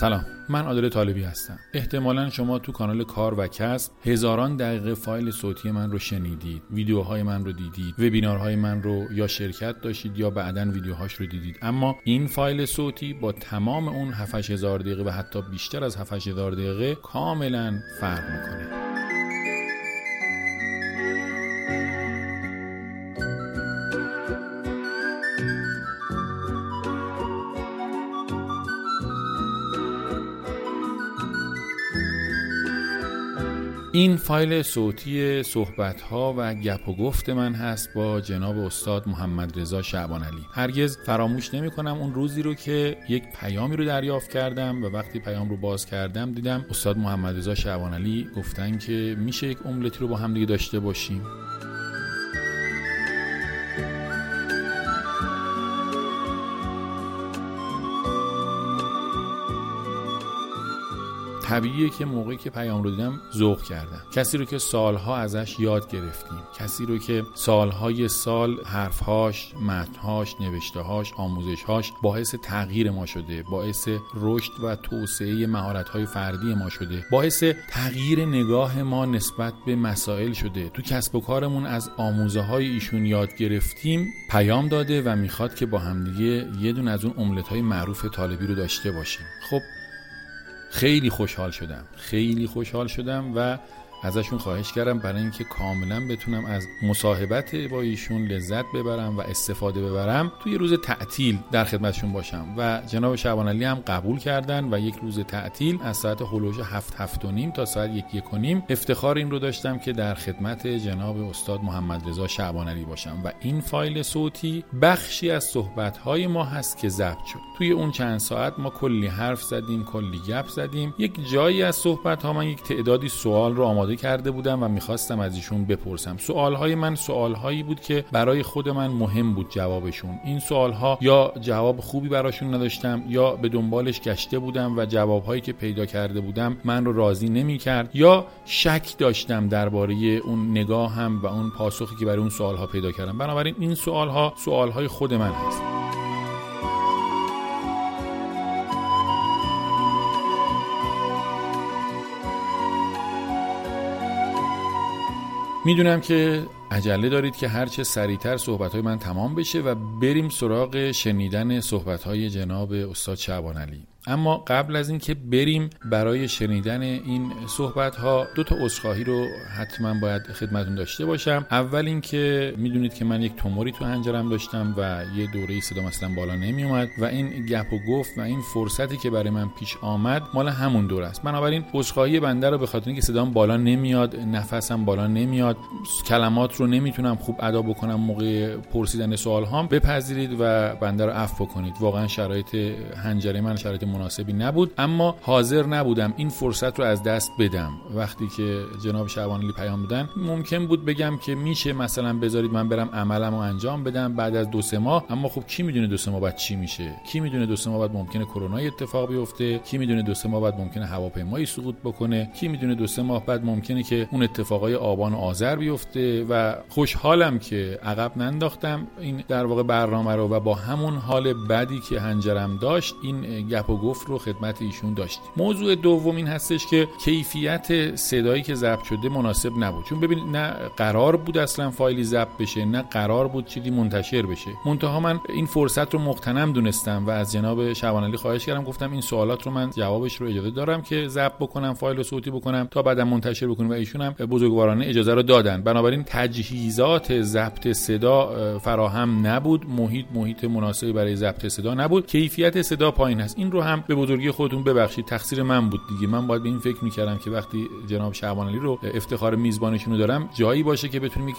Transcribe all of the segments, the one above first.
سلام. من عادل طالبی هستم. احتمالا شما تو کانال کار و کسب هزاران دقیقه فایل صوتی من رو شنیدید ویدیوهای من رو دیدید وبینارهای من رو یا شرکت داشتید یا بعدا ویدیوهاش رو دیدید. اما این فایل صوتی با تمام اون 7000 دقیقه و حتی بیشتر از 7000 دقیقه کاملا فرق می‌کنه. این فایل صوتی صحبت ها و گپ و گفت من هست با جناب استاد محمد رضا شعبان علی. هرگز فراموش نمی کنم اون روزی رو که یک پیامی رو دریافت کردم و وقتی پیام رو باز کردم دیدم استاد محمد رضا شعبان علی گفتن که میشه یک املتی رو با هم دیگه داشته باشیم. طبیعیه که موقعی که پیام رو دیدم ذوق کردم. کسی رو که سالها ازش یاد گرفتیم. کسی رو که سالهای سال حرفهاش متنهاش نوشتههاش آموزشهاش باعث تغییر ما شده باعث رشد و توسعه مهارت‌های فردی ما شده باعث تغییر نگاه ما نسبت به مسائل شده. تو کسب و کارمون از آموزه های ایشون یاد گرفتیم پیام داده و می‌خواد که با همدیگه یه دون از اون املت های معروف طالبی رو داشته باشیم. خب خیلی خوشحال شدم. خیلی خوشحال شدم و ازشون خواهش کردم برای اینکه کاملا بتونم از مصاحبت با ایشون لذت ببرم و استفاده ببرم توی روز تعطیل در خدمتشون باشم. و جناب شعبان علی هم قبول کردن و یک روز تعطیل از ساعت هلوژ هفت هفت و نیم تا ساعت یک یک و نیم افتخار این رو داشتم که در خدمت جناب استاد محمد رضا شعبان علی باشم. و این فایل صوتی بخشی از صحبت های ما هست که ضبط شد. توی اون چند ساعت ما کلی حرف زدیم کلی گپ زدیم. یک جایی از صحبت ها من یک تعدادی سوال رو آماده کرده بودم و می‌خواستم از ایشون بپرسم. سوالهای من سوالهایی بود که برای خود من مهم بود جوابشون. این سوالها یا جواب خوبی براشون نداشتم یا به دنبالش گشته بودم و جوابهایی که پیدا کرده بودم من رو راضی نمی‌کرد یا شک داشتم درباره اون نگاهم و اون پاسخی که برای اون سوالها پیدا کردم. بنابراین این سوالها سوالهای خود من هست. می‌دونم که عجله دارید که هرچه سریعتر صحبت های من تمام بشه و بریم سراغ شنیدن صحبت های جناب استاد شعبان علی. اما قبل از اینکه بریم برای شنیدن این صحبت ها دو تا عذرخواهی رو حتما باید خدمتون داشته باشم. اول اینکه می‌دونید که من یک توموری تو هنجرم داشتم و یه دوره صدا مثلا بالا نمی اومد و این گپ و گفت و این فرصتی که برای من پیش آمد مال همون دوره است. بنابراین عذرخواهی بنده رو به خاطر اینکه صدام بالا نمیاد نفسم بالا نمیاد کلمات رو نمی‌تونم خوب ادا بکنم موقع پرسیدن سوال هام بپذیرید و بنده رو عفو بکنید. واقعا شرایط هنجره من شرایط مناسبی نبود اما حاضر نبودم این فرصت رو از دست بدم. وقتی که جناب شعبان پیام بدن ممکن بود بگم که میشه مثلا بذارید من برم عملم رو انجام بدم بعد از دو سه ماه؟ اما خب کی می‌دونه دو سه ماه بعد چی میشه؟ کی می‌دونه دو سه ماه بعد ممکنه کرونا اتفاق بیفته؟ کی می‌دونه دو سه ماه بعد ممکنه هواپیمایی سقوط بکنه؟ کی می‌دونه دو سه ماه بعد ممکنه که اون اتفاقای آبان و آذر بیفته و خوشحالم که عقب ننداختم. این در واقع برنامه رو و با همون حال بدی که هنجرم داشت این گپ و گفت رو خدمت ایشون داشتیم. موضوع دوم این هستش که کیفیت صدایی که ضبط شده مناسب نبود. چون ببین نه قرار بود اصلا فایلی ضبط بشه نه قرار بود چیزی منتشر بشه. منتها من این فرصت رو مقتنم دونستم و از جناب شعبان علی خواهش کردم. گفتم این سوالات رو من جوابش رو اجازه دارم که ضبط بکنم فایل صوتی بکنم تا بعدا منتشر بکنیم و ایشون هم بزرگوارانه اجازه رو دادن. بنابراین تجهیزات ضبط صدا فراهم نبود. محیط محیط مناسبی برای ضبط صدا نبود. کیفیت صدا پایین هست این رو هم به بزرگی خودتون ببخشید. تقصیر من بود دیگه. من باید به این فکر می‌کردم که وقتی جناب شعبان علی رو افتخار میزبانشون رو دارم جایی باشه که بتونیم یک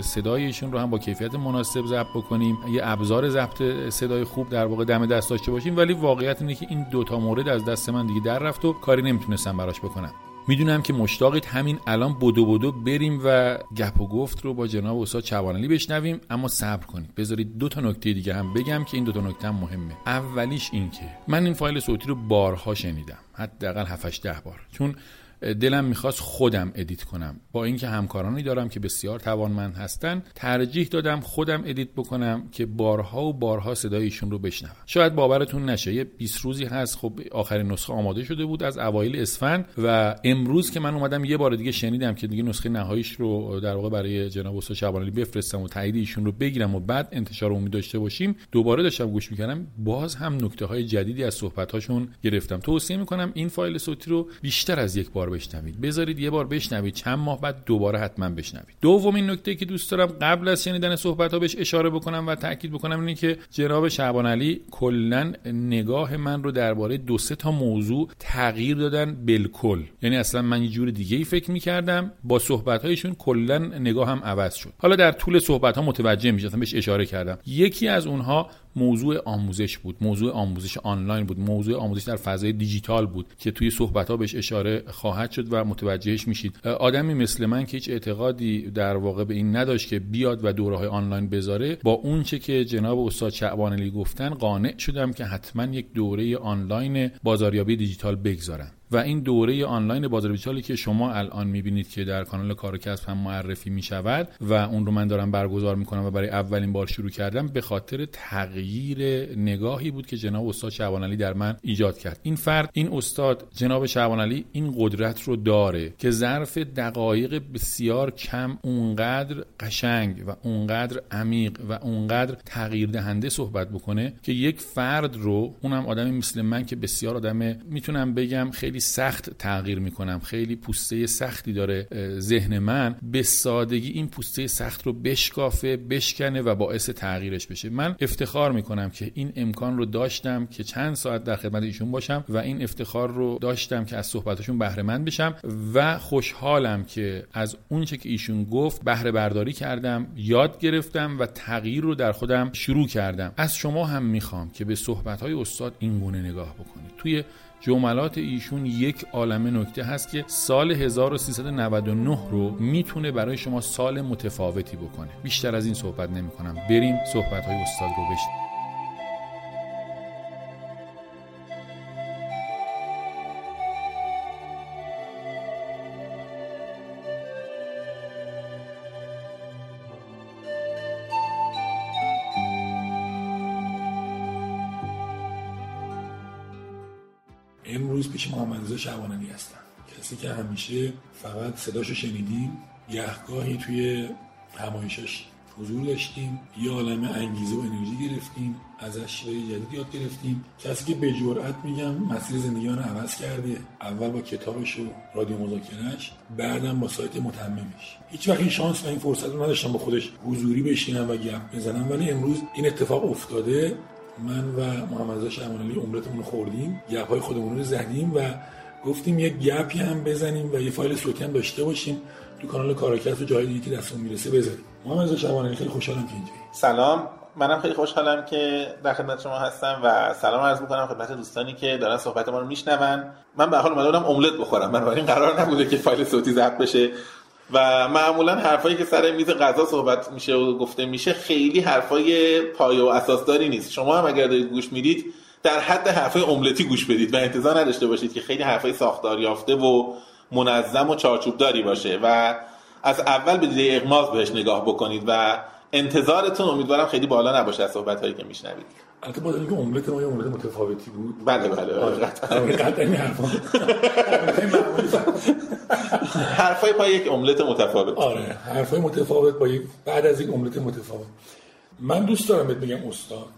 صدایشون رو هم با کیفیت مناسب ضبط بکنیم. یه ابزار ضبط صدای خوب در واقع دم دست داشته باشیم. ولی واقعیت اینه که این دوتا مورد از دست من دیگه در رفت و کاری نمی‌تونستم براش بکنم. می‌دونم که مشتاقید همین الان بدو بدو بریم و گپ و گفت رو با جناب استاد چوانلی بشنویم. اما صبر کنید. بذارید دو تا نکته دیگه هم بگم که این دو تا نکته هم مهمه. اولیش این که من این فایل صوتی رو بارها شنیدم. حداقل 7 ده بار. چون دلم می‌خواست خودم edit کنم. با اینکه همکارانی دارم که بسیار توانمند هستن ترجیح دادم خودم edit بکنم که بارها و بارها صدای ایشون رو بشنوم. شاید باورتون نشه یه 20 روزی هست خب آخرین نسخه آماده شده بود از اوایل اسفند و امروز که من اومدم یه بار دیگه شنیدم که دیگه نسخه نهاییش رو در واقع برای جناب استاد شعبانعلی بفرستم و تایید ایشون رو بگیرم و بعد انتشار امید داشته باشیم دوباره داشتم گوش می‌کردم. باز هم نکته های جدیدی از صحبت هاشون گرفتم. توصیه می‌کنم این فایل صوتی رو بیشتر از یک بار بشنوید. بذارید یه بار بشنوید. چند ماه بعد دوباره حتما بشنوید. دومین نکته که دوست دارم قبل از شنیدن صحبت ها بهش اشاره بکنم و تاکید بکنم اینه که جناب شعبان علی کلا نگاه من رو درباره دو سه تا موضوع تغییر دادن بالکل. یعنی اصلا من یه جور دیگه ای فکر می‌کردم. با صحبت هایشون کلا نگاه هم عوض شد. حالا در طول صحبت ها متوجه میشم بهش اشاره کردم. یکی از اونها موضوع آموزش بود موضوع آموزش آنلاین بود موضوع آموزش در فضای دیجیتال بود که توی صحبت ها بهش اشاره خواهد شد و متوجهش میشید. آدمی مثل من که هیچ اعتقادی در واقع به این نداشت که بیاد و دوره های آنلاین بذاره با اونچه که جناب استاد شعبان گفتن قانع شدم که حتما یک دوره آنلاین بازاریابی دیجیتال بگذارم. و این دوره آنلاین بازار دیجیتالی که شما الان می‌بینید که در کانال کار کسب هم معرفی می‌شود و اون رو من دارم برگزار می‌کنم و برای اولین بار شروع کردم به خاطر تغییر نگاهی بود که جناب استاد شعبان علی در من ایجاد کرد. این فرد این استاد جناب شعبان علی این قدرت رو داره که ظرف دقایق بسیار کم اونقدر قشنگ و اونقدر عمیق و اونقدر تغییر دهنده صحبت بکنه که یک فرد رو اونم آدمی مثل من که بسیار آدم می‌تونم بگم خیلی سخت تغییر می‌کنم. خیلی پوسته سختی داره ذهن من. به سادگی این پوسته سخت رو بشکافه بشکنه و باعث تغییرش بشه. من افتخار می‌کنم که این امکان رو داشتم که چند ساعت در خدمت ایشون باشم و این افتخار رو داشتم که از صحبتشون بهره مند بشم و خوشحالم که از اونچه که ایشون گفت بهره برداری کردم یاد گرفتم و تغییر رو در خودم شروع کردم. از شما هم می‌خوام که به صحبت های استاد این گونه نگاه بکنید. توی جملات ایشون یک عالمه نکته هست که سال 1399 رو می‌تونه برای شما سال متفاوتی بکنه. بیشتر از این صحبت نمی کنم بریم صحبت های استاد رو بشنویم. پیش محمد رضا شعبانانی هستم کسی که همیشه فقط صداشو شنیدیم گهگاهی توی همایشش حضور داشتیم یه عالم انگیزه و انرژی گرفتیم ازش چیزای جدید یاد گرفتیم. کسی که به جرئت میگم مسیر زندگی من عوض کرده اول با کتابش و رادیو مذاکرهش بعدم با سایت متممش. هیچ وقت این شانس و این فرصت رو نداشتم با خودش حضوری بشینم و گپ بزنم ولی امروز این اتفاق افتاده. من و محمد رضا شهبانعلی عمرتمون رو خوردیم گپ های خودمون رو زدیم و گفتیم یه گپی هم بزنیم و یه فایل صوتی هم داشته باشیم تو کانال کاراکست و جای دیگه که دستمون می‌رسه بذاریم. محمد رضا خیلی خوشحالم که اینجایی. سلام. منم خیلی خوشحالم که در خدمت شما هستم و سلام عرض می‌کنم خدمت دوستانی که دارن صحبت ما رو میشنون. من به حال اومده املت بخورم. من این قرار نبوده که فایل صوتی ضبط بشه. و معمولا حرفایی که سر میز غذا صحبت میشه و گفته میشه خیلی حرفای پایه و اساسداری نیست. شما هم اگر دارید گوش می‌دید در حد حرفای املتی گوش بدید و انتظار نداشته باشید که خیلی حرفای ساختار یافته و منظم و چارچوبداری باشه و از اول به دیده اغماز بهش نگاه بکنید و انتظارتون امیدوارم خیلی بالا نباشه از صحبت هایی که میشنوید. البته با اینکه املت ما یه املت متفاوتی بود. بله بله قطعا. این حرفا. حرفای پای یک املت متفاوت. آره. حرفای متفاوت با یک بعد از یک املت متفاوت. من دوست دارم بهت بگم استاد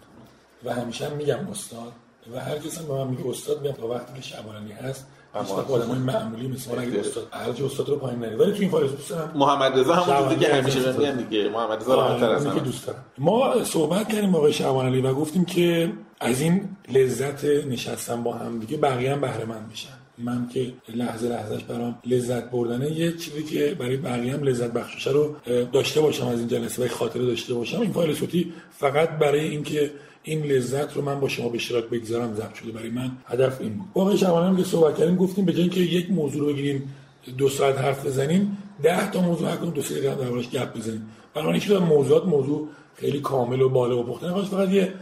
و همیشه هم میگم استاد و هر کس هم به من میگه استاد میگم تا وقتی که شعبانی هست هیچ وقت آدمای معمولی مثل اگه استاد هر استاد رو پایین نری ولی تو این فایل محمد رضا همون چیزی که همیشه میگن دیگه. محمد رضا راحت‌تر از که دوست دارم. ما صحبت کردیم با آقای شعبان علی و گفتیم که از این لذت نشستن با هم دیگه بقیه هم بهره مند میشن. من که لحظه لحظهش برام لذت بردنه یه چیزی که برای بقیه هم لذت بخششه رو داشته باشم از این جلسه و خاطره داشته باشم. این فایل صوتی فقط برای اینکه این لذت رو من با شما به اشتراک بگذارم ضبط شده برای من. هدف این بود. واقعا شبانه که صحبت کردیم گفتیم به جای اینکه یک موضوع رو بگیریم دو ساعت حرف بزنیم ده تا موضوع هر دو سه دقیقه دربارش گپ بزنیم. برای اینکه موضوعات موضوع خیلی کامل و بالا و پخته نباشه فقط یه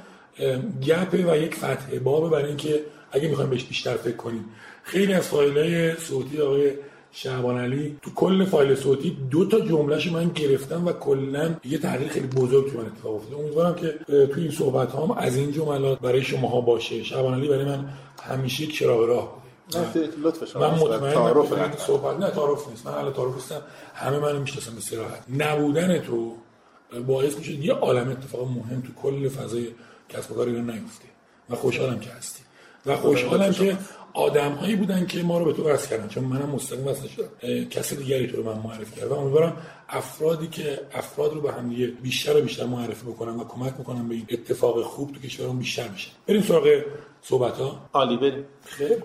گپ و یک فتح بابه برای اینکه اگه می‌خوایم بهش بیشتر فکر کنیم. خیلی از فایل های صوتی آقای شعبان علی تو کل فایل صوتی دو تا جملهش من گرفتم و کلا یه تغییر خیلی بزرگ تو من اتفاق افتاد امیدوارم که تو این صحبت هام از این جملات برای شماها باشه. شعبان علی برای من همیشه چراغ راه لطف من مطمئنم صحبت نه تعارف نیست. من الان تعارف نیستم. همه منو می‌شناسن به صراحت. نبودن تو باعث میشه یه عالم اتفاق مهم تو کل فضای کسب و کار ایران نیفته. و خوشحالم که هستی. و خوشحالم که آدم هایی بودن که ما رو به تو وصل کردن. چون منم مستقیم وصل شدم. کسی دیگری تو رو من معرفی کردم. و امیدوارم افرادی که افراد رو به هم دیگه بیشتر و بیشتر معرفی بکنم و کمک می‌کنم به این اتفاق خوب تو کشورمون بیشتر بشه. بریم سراغ صحبت ها عالی بریم. خیر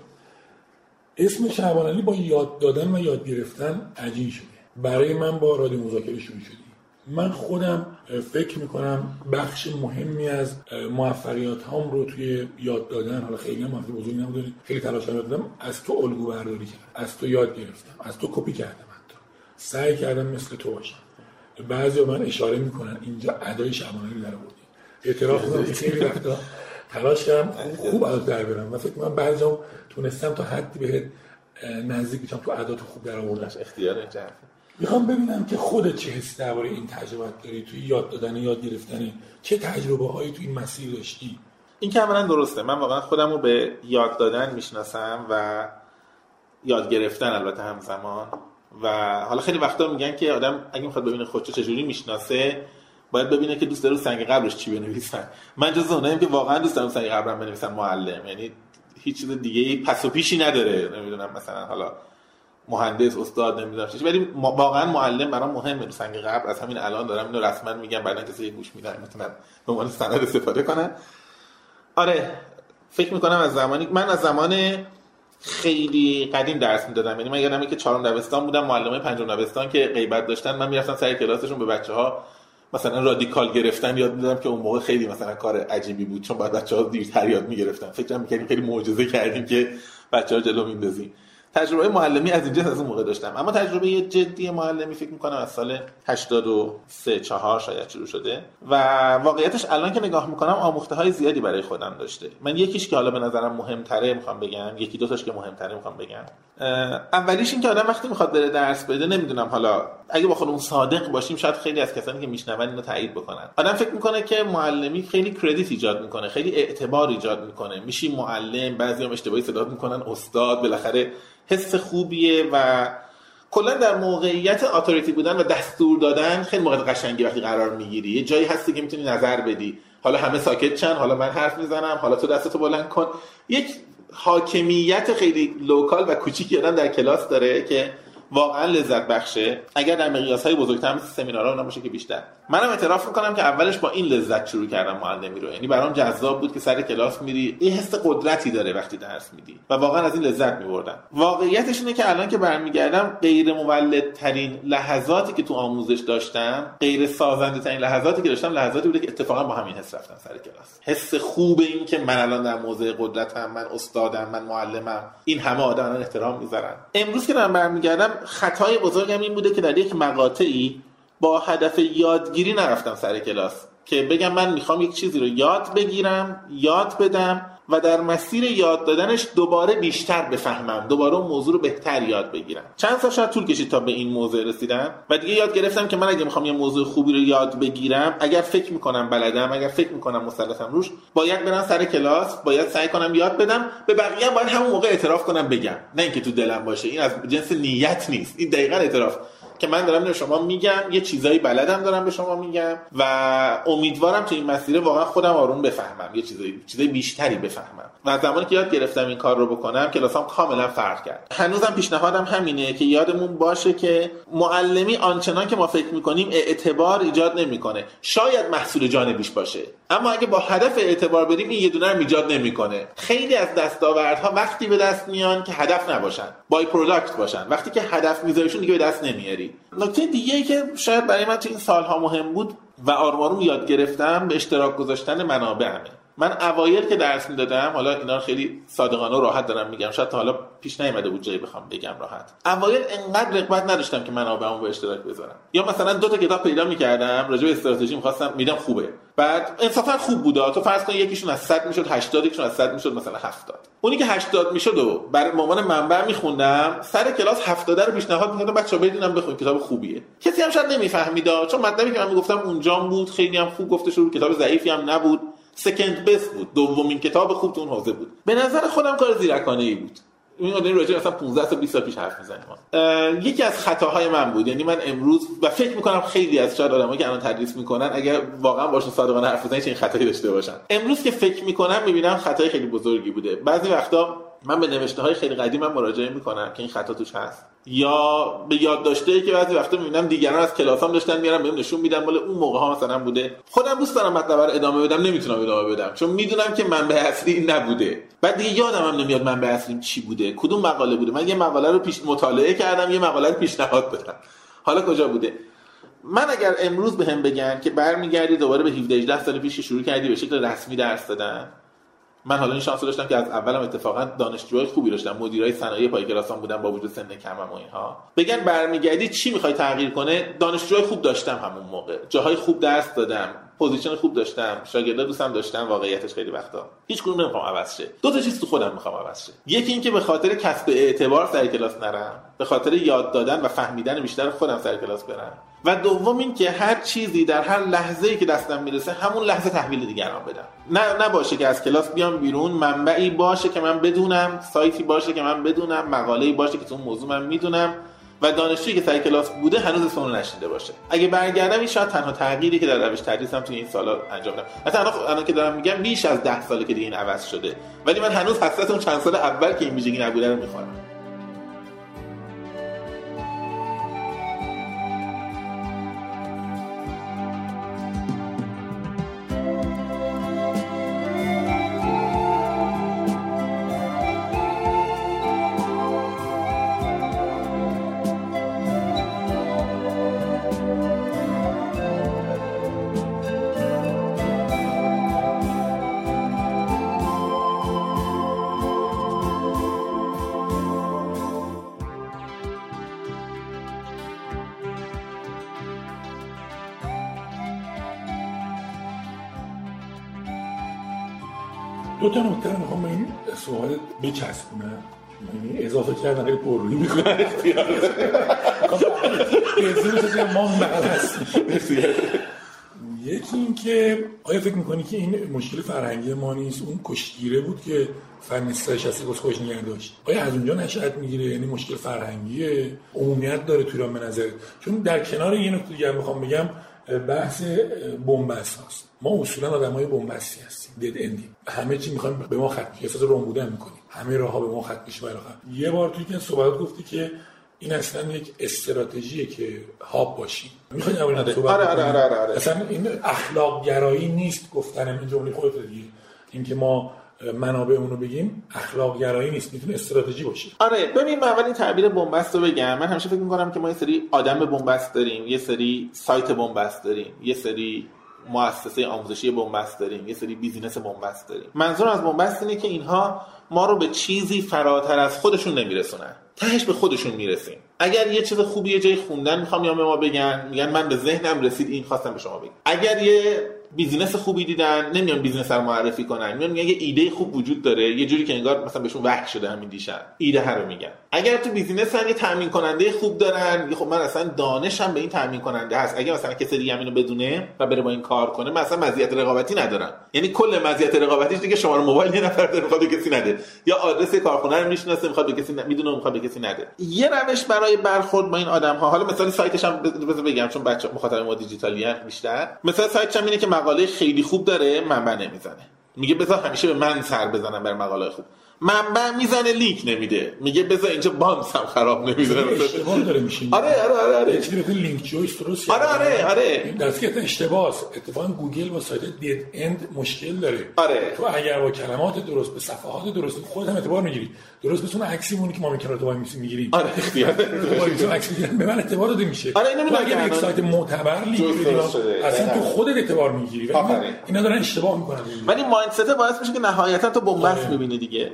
اسم شعبان علی با یاد دادن و یاد گرفتن عجین شده. برای من با رادیو مذاکره شروع شده. من خودم فکر می‌کنم بخش مهمی از موفقیت هام رو توی یاد دادن حالا خیلی هم نبودن خیلی تلاش کردم از تو الگو برداری کردم از تو یاد گرفتم از تو کپی کردم حتی. سعی کردم مثل تو باشم. بعضی من اشاره می‌کنن اینجا ادای شبانه در آوردی. اعتراف کنم خیلی وقتا تلاش کردم خوب ادا در برم. و فکر کنم بعضی تونستم تا حدی بهت نزدیک بشم تو ادات خوب در آوردن. اختیار می‌خوام ببینم که خودت چه حسی درباره این تجربه داری توی یاد دادن یاد گرفتن چه تجربه هایی توی این مسیر داشتی؟ این که اولا درسته. من واقعا خودم رو به یاد دادن می‌شناسم و یاد گرفتن البته همزمان. و حالا خیلی وقتا میگن که آدم اگه می‌خواد ببینه خودشو چجوری می‌شناسه باید ببینه که دوست داره سنگ قبرش چی بنویسن من جز اونایم که واقعا دوست دارم سنگ قبرم بنویسم معلم. یعنی هیچ چیز دیگه پس و پیشی نداره. نمی‌دونم مثلا حالا مهندس استاد نمی‌دونم ولی واقعا معلم برام مهمه. سنگ قبل از همین الان دارم اینو رسما میگم. بعدا کسی گوش میدن می‌تونن به عنوان سند استفاده کنن. آره فکر می‌کنم از زمانی من از زمان خیلی قدیم درس می‌دادم. یعنی من یادمه که چهارم دبستان بودم. معلمای پنجم دبستان که غیبت داشتن. من می‌رفتم سر کلاسشون به بچه ها مثلا رادیکال گرفتن. یاد می‌دادم که اون موقع خیلی مثلا کار عجیبی بود. چون بعد بچه ها دیرتر یاد می‌گرفتن. فکر می‌کردیم خیلی معجزه کردیم که بچه ها جلو میندازیم. تجربه معلمی از اینجا از اون موقع داشتم. اما تجربه جدی معلمی فکر می‌کنم از سال 83 4 شاید شروع شده. و واقعیتش الان که نگاه می‌کنم آموخته های زیادی برای خودم داشته. من یکیش که حالا به نظرم مهمتره می‌خوام بگم یکی دو تاش که مهمتره می‌خوام بگم. اولیش این که آدم وقتی می‌خواد بره درس بده نمی‌دونم حالا اگه با خودمون صادق باشیم شاید خیلی از کسانی که میشنون اینو تایید بکنن. آدم فکر می‌کنه که معلمی خیلی کردیت ایجاد می‌کنه خیلی اعتبار ایجاد می‌کنه. میشی معلم بعضیام اشتباهی صدا می‌کنن استاد بالاخره حس خوبیه و کلا در موقعیت authority بودن و دستور دادن خیلی موقع قشنگی وقتی قرار می‌گیری. یه جایی هستی که می‌تونی نظر بدی. حالا همه ساکت شن حالا من حرف می‌زنم حالا تو دستتو بلند کن. یک حاکمیت خیلی local و کوچیکی آدم در کلاس داره که واقعا لذت بخشه. اگر در مقیاس های بزرگتر مثل سمینارها باشه که بیشتر. منم اعتراف می‌کنم که اولش با این لذت شروع کردم معلمی رو. یعنی برام جذاب بود که سر کلاس میری این حس قدرتی داره وقتی درس میدی. و واقعا از این لذت میبردم. واقعیتش اینه که الان که برمیگردم غیر مولد ترین لحظاتی که تو آموزش داشتم غیر سازنده ترین لحظاتی که داشتم لحظاتی بوده که اتفاقا با همین حس رفتم سر کلاس. حس خوب این که من الان در موضع قدرتم من استادم من معلمم. این همه آدم احترام می‌ذارن. امروز که دارم برمیگردم خطای بزرگم این بوده که در یک مقاطعی با هدف یادگیری نرفتم سر کلاس که بگم من می‌خوام یک چیزی رو یاد بگیرم یاد بدم و در مسیر یاد دادنش دوباره بیشتر بفهمم. دوباره اون موضوع رو بهتر یاد بگیرم. چند سال شاید طول کشید تا به این موضوع رسیدم. و دیگه یاد گرفتم که من اگه می‌خوام یه موضوع خوبی رو یاد بگیرم اگر فکر می‌کنم بلدم اگر فکر می‌کنم مسلطم روش باید برم سر کلاس باید سعی کنم یاد بدم به بقیه باید همون موقع اعتراف کنم بگم. نه اینکه تو دلم باشه. این از جنس نیت نیست. این دقیقا اعتراف. که من دارم به شما میگم یه چیزایی بلدم دارم به شما میگم و امیدوارم تو این مسیر واقعا خودم آروم بفهمم یه چیزایی چیزای بیشتری بفهمم. و زمانی که یاد گرفتم این کار رو بکنم کلاسام کاملا فرق کرد. هنوزم پیشنهادم همینه که یادمون باشه که معلمی آنچنان که ما فکر می‌کنیم اعتبار ایجاد نمی‌کنه. شاید محصول جانبیش باشه اما اگه با هدف اعتبار بریم این یه دونه رو ایجاد نمی‌کنه. خیلی از دستاوردها وقتی به دست میان که هدف نباشن by-product باشن. وقتی که هدف میذاریشون دیگه به دست نمیاری. نکته دیگه ای که شاید برای من تو این سالها مهم بود و آروم یاد گرفتم به اشتراک گذاشتن منابع همه. من اوایل که درس می‌دادم حالا اینا خیلی صادقانه و راحت دارم میگم شاید تا حالا پیش نیومده بود جایی بخوام بگم راحت. اوایل انقدر رغبت نداشتم که منابعمو به اشتراک بذارم. یا مثلا دو تا کتاب پیدا می‌کردم راجع به استراتژی می‌خواستم میدم خوبه. بعد انصافا خوب بوده تو فرض کن یکیشون از 100 می‌شد 80 یکیشون از 100 می‌شد مثلا 70 اونی که 80 می‌شد و برای مامان منبع میخوندم سر کلاس 70 رو پیشنهاد می‌کردم بچه‌ها بدونم بخونید کتاب خوبیه. کسی هم شاید نمی‌فهمید چون مطلبی که من می‌گفتم اونجا بود خیلی هم خوب گفته شد کتاب ضعیفی هم نبود. سکند بست بود. دومین کتاب خوب تو اون حوزه بود. به نظر خودم کار زیرکانه ای بود. این آدمی راجع مثلا 15 تا 20 سال پیش حرف می‌زنیم یکی از خطاهای من بود. یعنی من امروز و فکر می‌کنم خیلی از شاید آدمایی که الان تدریس می‌کنن اگر واقعا باشون صادقانه حرف بزنن این خطایی داشته باشن. امروز که فکر می‌کنم می‌بینم خطای خیلی بزرگی بوده. بعضی وقتا من به نوشته های خیلی قدیمم مراجعه می‌کنم که این خطا توش هست. یا به یاد داشته ای که بعضی وقتا می‌بینم دیگران از کلاسام داشتن میارم بهم نشون میدم مال اون موقع ها مثلا بوده. خودم دوست دارم مطلب رو ادامه بدم نمی‌تونم ادامه بدم چون می‌دونم که منبع اصلی نبوده. بعد دیگه یادم هم نمیاد منبع اصلی چی بوده کدوم مقاله بوده. من یه مقاله رو پیش مطالعه کردم یه مقاله رو پیشنهاد دادم. حالا کجا بوده؟ من اگر امروز بهم بگن که برمیگردی دوباره به 17 18 سال پیش شروع کردی به شکل رسمی درس دادن من حالا این شانس داشتم که از اولم اتفاقا دانشجوهای خوبی داشتم. مدیرای صنایع پای کلاسام بودن با وجود سن کمم و اینها. بگن برمیگردی چی می‌خوای تغییر کنه؟ دانشجوهای خوب داشتم همون موقع. جاهای خوب درس دادم. position خوب داشتم شاگردا دوستم داشتم واقعیتش خیلی وقتا. هیچ کدوم نمی‌خوام عوض شه. دو تا چیز تو خودم می‌خوام عوض شه. یکی اینکه به خاطر کسب اعتبار سر کلاس نرم به خاطر یاد دادن و فهمیدن بیشتر خودم سر کلاس برم. و دوم این که هر چیزی در هر لحظه ای که دستم می‌رسه همون لحظه تحویل دیگران بدم. نه نباشه که از کلاس بیام بیرون منبعی باشه که من بدونم سایتی باشه که من بدونم مقاله‌ای باشه که تو موضوع من می‌دونم. و دانشجویی که سر کلاس بوده هنوز اسم اون نشنیده باشه. اگه برگردم این شاید تنها تغییری که در روش تدریسم توی این سالا انجام دادم. مثلا الان که دارم میگم بیش از ده ساله که دیگه این عوض شده. ولی من هنوز حسرت اون چند سال اول که این ویژگی نبوده رو می‌خوام. دو تا نکته رو می‌خوام این سوال بچسبونم. یعنی اضافه کردن خیلی پررویی می‌کنن. اختیار ما یکی این که آیا فکر می‌کنی که این مشکل فرهنگی ما نیست؟ اون کشگیره بود که فنیستایش هستی گفت خوش نگه داشت. آیا از اونجا نشأت می‌گیره؟ یعنی مشکل فرهنگی عمومیت داره توی به نظر. چون در کنار یه نکته دیگه می‌خوام بگم بحث بنبست هاست. ما اصولا آدم های بنبستی هستیم دد اندیم همه چی می‌خوایم به ما ختم احساس روم بودن می‌کنیم. همه راه ها به ما ختم میشه برای یه بار توی که صحبت گفتی که این اصلا یک استراتژیه که هاب باشیم. می‌خواید اول آره صحبت آره, آره, آره, آره, آره. اصلا این اخلاق گرایی نیست گفتن این جمله خودت دیگه. اینکه ما منابع اونو بگیم اخلاق گرایی نیست می‌تونه استراتژی باشه. آره ببین من اول این تعبیر بنبست رو بگم. من همیشه فکر می‌کنم که ما یه سری آدم بنبست داریم یه سری سایت بنبست داریم یه سری مؤسسه آموزشی بن‌بست داریم یه سری business بن‌بست داریم. منظور از بن‌بست اینه که اینها ما رو به چیزی فراتر از خودشون نمیرسونن. تهش به خودشون می‌رسیم. اگر یه چیز خوبی یه جای خوندن می‌خوام یا به ما بگن میگن من به ذهنم رسید این خواستم به شما بگم. اگر یه business خوبی دیدن نمیان business رو معرفی کنن. میان میگن یه ایده خوب وجود داره یه جوری که انگار مثلا بهشون وحی شده همین دیشب. ایده ها رو میگن. اگر تو business هم یه تامین کننده خوب دارن. خب من اصلا دانشم به این تامین کننده هست. اگه مثلا کسی دیگه اینو بدونه و بره با این کار کنه مثلا مزیت رقابتی ندارن یعنی کل مزیت رقابتیش دیگه شما رو موبایل یه نفر داره می‌خواد کسی نده. یا آدرس کارخونه رو می‌شناسه می‌خواد به کسی ن... می‌دونه می‌خواد به کسی نده. یه روش برای برخورد با این آدم ها حالا مثلا سایتش هم بگم چون بچه مخاطب ما دیجیتالی بیشتر. مثلا سایتش هم اینه که مقاله خیلی خوب داره منبع نمی‌زنه. میگه بذار همیشه به من سر بزنم بر مقاله خوب. منبع می‌زنه لینک نمیده. میگه بذار اینجا بانس هم خراب نمیده اشتباه داره میشه آره آره آره آره. چیزی لینک جویس درست آره آره آره. دست که اشتباهه اتفاقا گوگل با سایت دید اند مشکل داره. آره. تو اگر با کلمات درست به صفحات درست خودت هم اعتبار می‌گیری. درست مثل اون عکسیمونی که ما می کنار تو می‌گیریم. آره اختیار تو عکس می‌گیرن. به من اعتبار داده میشه. آره، اینو اگه یک سایت معتبر لینک. اصلا تو. خودت اعتبار می‌گیری. اینا دارن اشتباه می‌کنن. ولی مایندست باعث میشه که نهایتا تو بنبست آره. می‌بینی دیگه.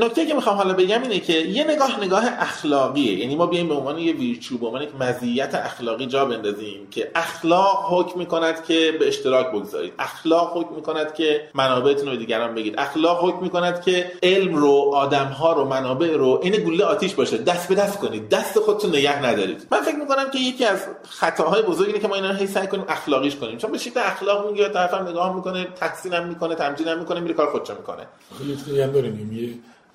نکته که می‌خوام حالا بگم اینه که یه نگاه نگاه اخلاقیه. یعنی ما بیایم به عنوان یه ویرچو به عنوان یک مزیت اخلاقی جا بندازیم که اخلاق حکم می‌کند که به اشتراک بگذارید. اخلاق حکم می‌کند که منابعتون رو به دیگران بگید. اخلاق حکم می‌کند که علم رو آدمها رو منابع رو این گوله آتیش باشه. دست به دست کنید. دست خودتون نگه ندارید. من فکر می‌کنم که یکی از خطاهای بزرگی اینه که ما اینا رو هی سعی کنیم اخلاقیش کنیم. چون به شکل اخلاق میگه طرفم نگاه می‌کنه تحسین هم می‌کنه تمجید هم می‌کنه میره کار خودشو می‌کنه. چیزی هم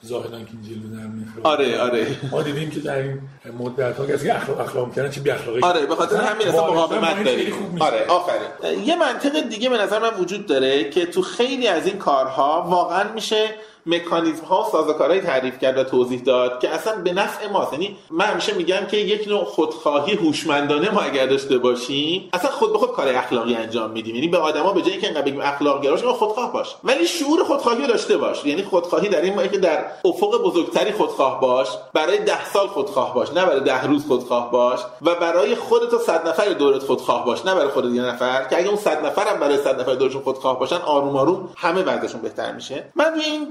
ظاهرا که این جلوه در میفرد آره آره. ما دیدیم که در این مدت ها کسی که اخلاق اخلاق می‌کنن چه بی اخلاقی آره به خاطر همین اصلا مقاومت داریم. آره آره آفرین. یه منطق دیگه به نظر من وجود داره که تو خیلی از این کارها واقعا میشه مکانیزم ها و تعریف کرد و توضیح داد که اصلا به نفع ماست. یعنی من همیشه میگم که یک نوع خودخواهی هوشمندانه ما اگر داشته باشیم اصلا خود به خود کار اخلاقی انجام میدیم. یعنی به آدما به جایی که انقدر بگیم اخلاق گراش ما خودخواه باش. ولی شعور خودخواهی داشته باش. یعنی خودخواهی در این که در افق بزرگتری خودخواه باش برای ده سال خودخواه باش. نه برای ده روز خودخواه باش. و برای خودت و صد نفر دورت خودخواه باش. نه برای خودت یه نفر. که اگه اون صد نفر هم برای صد نفر دورشون خودخواه باشن آروم آروم همه وضعشون بهتر میشه. من این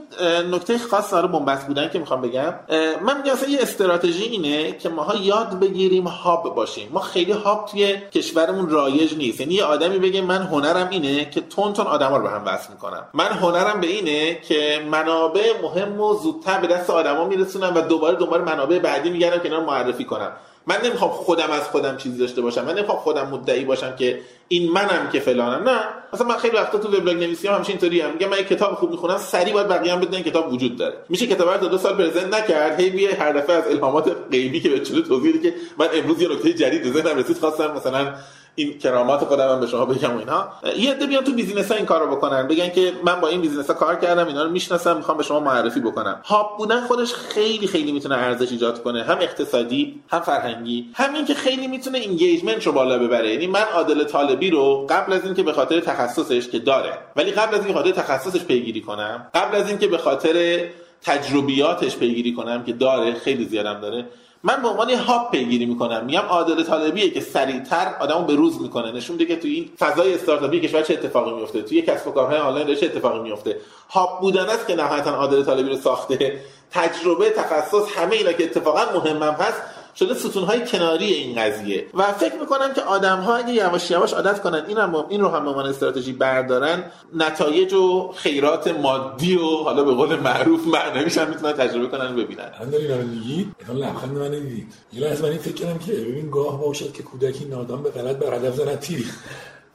نکته خاص داره بنبست بودن که می‌خوام بگم. من میگم اصلا یه استراتژی اینه که ماها یاد بگیریم هاب باشیم. ما خیلی هاب توی کشورمون رایج نیست. یعنی یه آدمی بگه من هنرم اینه که تون تون آدما رو به هم وصل می‌کنم. من هنرم به اینه که منابع مهم و زودتر به دست آدما میرسونم و دوباره دوباره منابع بعدی میگردم که اینا رو معرفی کنم. من نمی‌خوام خودم از خودم چیزی داشته باشم. من نمی‌خوام خودم مدعی باشم که این منم که فلانم. نه. مثلا من خیلی وقتا تو وبلاگ نویسی هم همیشه اینطوری هم. میگم من یک کتاب خوب می‌خونم سریع باید بقیه هم بدونن کتاب وجود داره. میشه کتاب رو دو سال present نکرد هی بیای هر دفعه از الهامات غیبی که به جلو توضیح که من امروز یه نکته جدید به ذهنم رسید خواستم مثلا این کرامات خودم هم به شما بگم و اینها یه عده بیان تو business ها این کارو بکنن. بگن که من با این business ها کار کردم اینا رو می‌شناسم می‌خوام به شما معرفی بکنم. hub بودن خودش خیلی خیلی می‌تونه ارزش ایجاد کنه. هم اقتصادی هم فرهنگی. همین که خیلی می‌تونه engagement رو بالا ببره. یعنی من عادل طالبی رو قبل از اینکه به خاطر تخصصش که داره ولی قبل از اینکه خاطر تخصصش پیگیری کنم قبل از اینکه به خاطر تجربیاتش پیگیری کنم که داره خیلی زیادم داره. من به عنوان هاب پیگیری می‌کنم. میگم عادل طالبیه که سریعتر آدمو به روز می‌کنه. نشون میده که توی این فضای استارتاپی کشور چه اتفاقی میفته توی کسب و کارهای آنلاین چه اتفاقی میفته هاب بودن است که نهایتا عادل طالبی رو ساخته. تجربه تخصص همه اینا که اتفاقا مهمم هست شده ستونهای کناری این قضیه. و فکر می‌کنم که آدم ها اگه یواش یواش عادت کنن این هم این رو هم به عنوان استراتژی بردارن نتایج و خیرات مادی و حالا به قول معروف معنویش هم می‌تونن تجربه کنن و ببینن. هم داری رو میگید لبخند من دیدید یه لحظه من این فکر کردم که ببین گاه باشد که کودکی نادان به غلط بر هدف زند. تیری.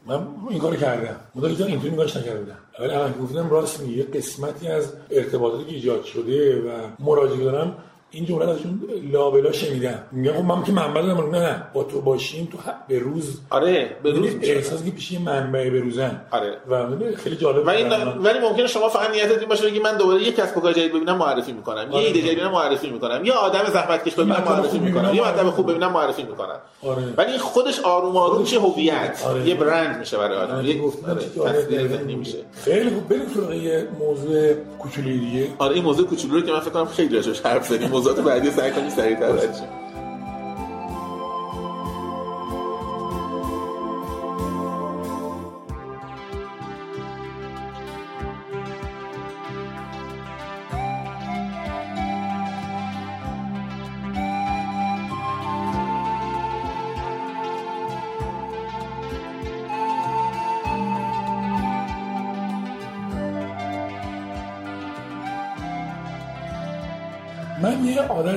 من این کارو کردم. مدل که اینطوری نگاش نکردم ولی الان گفتم راست میگه قسمتی از ارتباطاتی که ایجاد شده و مراجعه دارم این جمله ازشون لابلا شنیدم. میگم خب من که منبع دارم نه نه. با تو باشیم تو به روز. آره به روز یعنی میشه. احساس که پیش یه منبع بروزن آره. و خیلی جالب و این. ولی ممکنه شما فقط نیتت این باشه بگی من دوباره یک کسب و کار جدید ببینم معرفی می‌کنم. یه آره. ایده جدید ببینم معرفی می‌کنم. یا آدم زحمتکش ببینم مطلب معرفی می‌کنم. ببینم یا معرفی خوب ببینم معرفی می‌کنم. آره. ولی خودش آروم آروم میشه هویت؟ آره. یه برند میشه برای آدم. آره، چه جالب تصویر ذهنی. میشه. خیلی خوب. بریم سراغ یه موضوع کوچولی دیگه. آره این موضوع کوچولو رو که من فکر کنم خیلی راجعش حرف زدیم. موضوعات بعدی سعی کنیم سریعتر رد شیم. من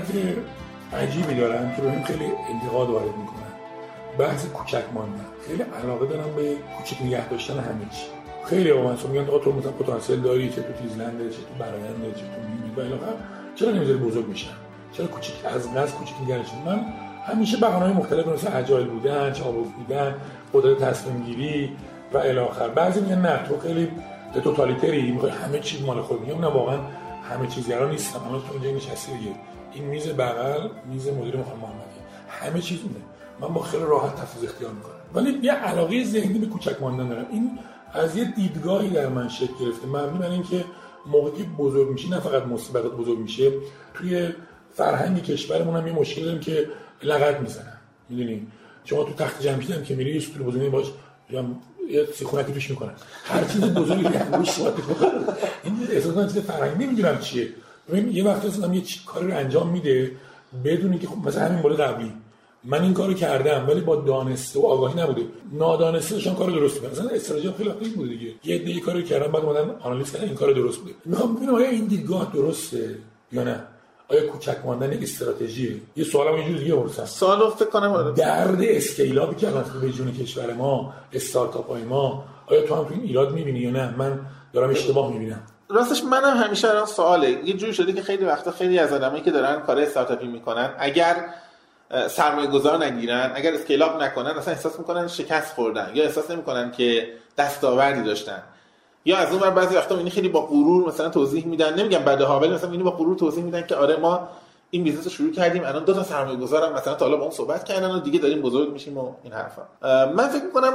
عادت عجیبی دارم که بهم خیلی انتقاد وارد می‌کنن. بحث کوچک ماندن خیلی علاقه دارم به کوچک نگه داشتن همه چی. خیلی با من میگن تو مثلا پتانسیل داری چه تو تیزلنده چه تو براینده چه تو میمی و الی آخر چرا نمی‌ذاری بزرگ میشن چرا کوچیک از قصد کوچیک داشتن؟ من همیشه بهانه‌های مختلف مثل اجایل بودن چابک بودن قدرت تصمیم گیری و الی آخر. بعضی میگن نه تو خیلی توتالیتری می‌خوای همه چی مال خود میگم نه واقعا همه چیزگرا نیستم الان تو اونجا نشستی این میز بغل میز مدیر محمدی. همه چیز اونه. من با خیلی راحت تفویض اختیار می‌کنم. ولی یه علاقه ذهنی به کوچک ماندن دارم. این از یه دیدگاهی در من شکل گرفته. مبنی بر اینکه موقعی بزرگ میشی نه فقط مصیبت بزرگ میشه توی فرهنگ کشورمون هم یه مشکل داریم که لغت می‌زنن. می‌دونی؟ شما تو تخت جمشید هم که میری یه سطول بزرگی باش یه سیخونکی توش می‌کنن. هر چیز بزرگی که روش صحبت این احساس چیز فرهنگی نمی‌دونم چیه. ببین یه وقت اصلا یه کاری رو انجام میده بدون اینکه خب مثلا همین مورد قبلی. من این کارو کردم ولی با دانسته و آگاهی نبوده. نادانسته کار درست می‌کنن مثلا استراتژی خیلی خوب بوده دیگه. یه عده یه کاری کردن بعد اومدن آنالیز کردن این کار درست بوده. می‌خوام ببینم آیا این دیدگاه درسته یا نه؟ آیا کوچک ماندن یک استراتژیه یه سوالم یه جور دیگه پرسم سوال فکر کنم. آره. درد اسکیلابی که الان به جون کشور ما استارتاپ های ما آیا تو هم تو این ایراد می‌بینی یا نه؟ من دارم اشتباه می‌بینم. راستش منم همیشه الان سواله. یه جوری شده که خیلی وقتا خیلی از آدمایی که دارن کار استارتاپی می‌کنن اگر سرمایه گذار نگیرن اگر scale up نکنن اصلا احساس می‌کنن شکست خوردن یا احساس نمی‌کنن که دستاوردی داشتن. یا از اون بعضی وقتا اینی خیلی با غرور مثلا توضیح میدن. نمیگم بده ها ولی مثلا اینو با غرور توضیح میدن که آره ما این business رو شروع کردیم الان دو تا سرمایه گذارم مثلا تا حالا با اون صحبت کردن و دیگه داریم بزرگ میشیم و این حرفا. من فکر می‌کنم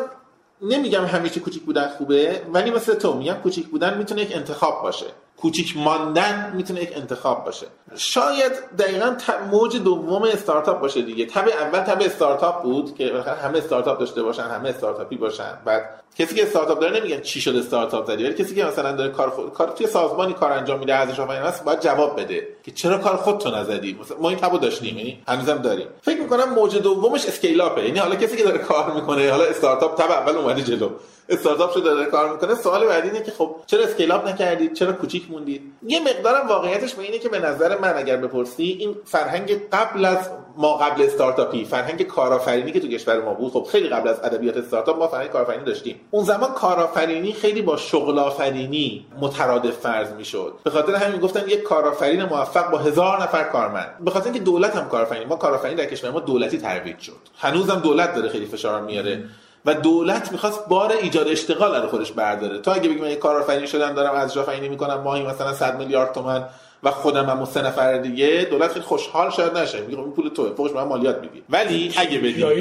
نمیگم همیشه کوچیک بودن خوبه ولی مثل تو میگم کوچیک بودن می‌تونه یک انتخاب باشه. کوچیک ماندن می‌تونه یک انتخاب باشه. شاید دقیقا موج دوم استارتاپ باشه دیگه. تب اول تب استارتاپ بود که همه استارتاپ داشته باشن همه استارتاپی باشن. بعد کسی که استارتاپ داره نمیگن چی شد استارتاپ زدی ولی کسی که مثلا داره کار خود کار توی سازمانی کار انجام میده ازش آفرین هست باید جواب بده که چرا کار خودتو نزدی؟ مثلا ما این تبو داشتیم یعنی هنوزم داریم. فکر می‌کنم موج دومش scale up ه یعنی حالا کسی که داره کار می‌کنه حالا استارتاپ تب اول اومده جلو. استارتاپ شده داره کار می‌کنه سوال بعدی اینه که خب چرا scale up نکردید چرا کوچیک موندید یه مقدارم واقعیتش به اینه که به نظر من اگر بپرسی این فرهنگ قبل از ما قبل استارتاپی فرهنگ کارآفرینی که تو کشور ما بود خب خیلی قبل از ادبیات استارتاپ ما فرهنگ کارآفرینی داشتیم. اون زمان کارآفرینی خیلی با شغل آفرینی مترادف فرض می‌شد. به خاطر همین گفتن یک کارآفرین موفق با هزار نفر کارمند. به خاطر اینکه دولت هم کارآفرینی ما کارآفرینی در کشور ما دولتی ترویج شد. هنوزم دولت داره خیلی فشار میاره. و دولت می‌خواست بار ایجاد اشتغال رو خودش برداره. تو اگه بگی من یه کارآفرینی شدم دارم ارزش آفرینی می‌کنم ماهی مثلا 100 میلیارد تومن و خودم هم سه نفر دیگه دولت خیلی خوشحال شاید نشه. میگه خب این پول توه فوقش من مالیات میدی. ولی اگه بدی آره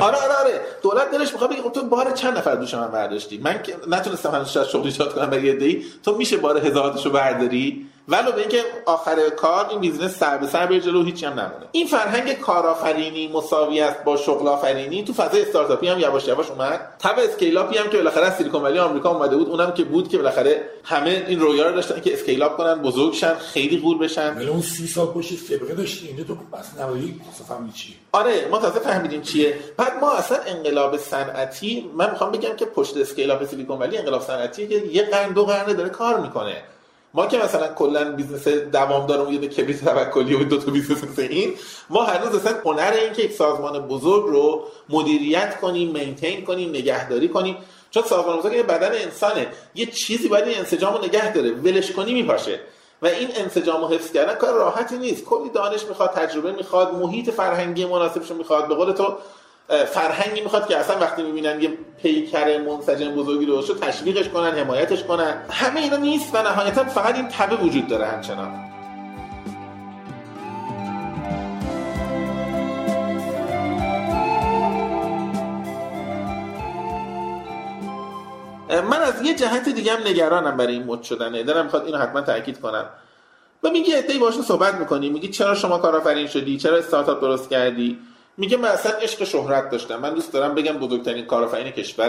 آره آره. دولت دلش می‌خواد بگه خب تو بار چند نفر دوش من برداشتی؟ من که نتونستم هنوز شغل ایجاد کنم برای دی تو میشه بار هزارتشو برداری؟ ولو به اینکه آخر کار این بیزنس سر به سر بره جلو هیچی هم نمونه. این فرهنگ کارآفرینی مساوی است با شغل آفرینی تو فضای استارتاپی هم یواش یواش اومد. تب scale up ی هم که بالاخره Silicon Valley آمریکا اومده بود اونم که بود که بالاخره همه این رویا رو داشتن که scale up کنن بزرگ شن خیلی غول بشن. ولی اون 30 سال پشت سابقه داشتی اینجا تو بیزنس فهمیدی چیه؟ آره ما تازه فهمیدیم چیه. بعد ما اصلا انقلاب صنعتی من می‌خوام بگم که پشت scale up Silicon Valley انقلاب صنعتی که یه قرن دو قرن داره کار می‌کنه. ما که مثلا کلا بیزنس دوامدار یه کبریت توکلی و دو تا بیزنس مثل این ما هنوز اصلا هنر این که یک سازمان بزرگ رو مدیریت کنیم maintain کنیم نگهداری کنیم. چون سازمان بزرگ یه بدن انسانه. یه چیزی باید این انسجام رو نگه داره. ولش کنی میپاشه. و این انسجام و حفظ کردن کار راحتی نیست. کلی دانش می‌خواد تجربه می‌خواد محیط فرهنگی مناسبش می‌خواد. به قول تو فرهنگی می‌خواد که اصلا وقتی می‌بینن یه پیکر منسجم بزرگی رو تشویقش کنن حمایتش کنن. همه اینا نیست و نهایتا فقط این تبه وجود داره همچنان. من از یه جهت دیگه هم نگرانم برای این مد شدنه. دارم می‌خواد اینو حتما تاکید کنم. و میگه ادعی باشون صحبت می‌کنی. میگی چرا شما کارآفرین شدی؟ چرا استارتاپ درست کردی؟ میگه من اصلا عشق شهرت داشتم. من دوست دارم بگم بزرگترین کارآفرین کشور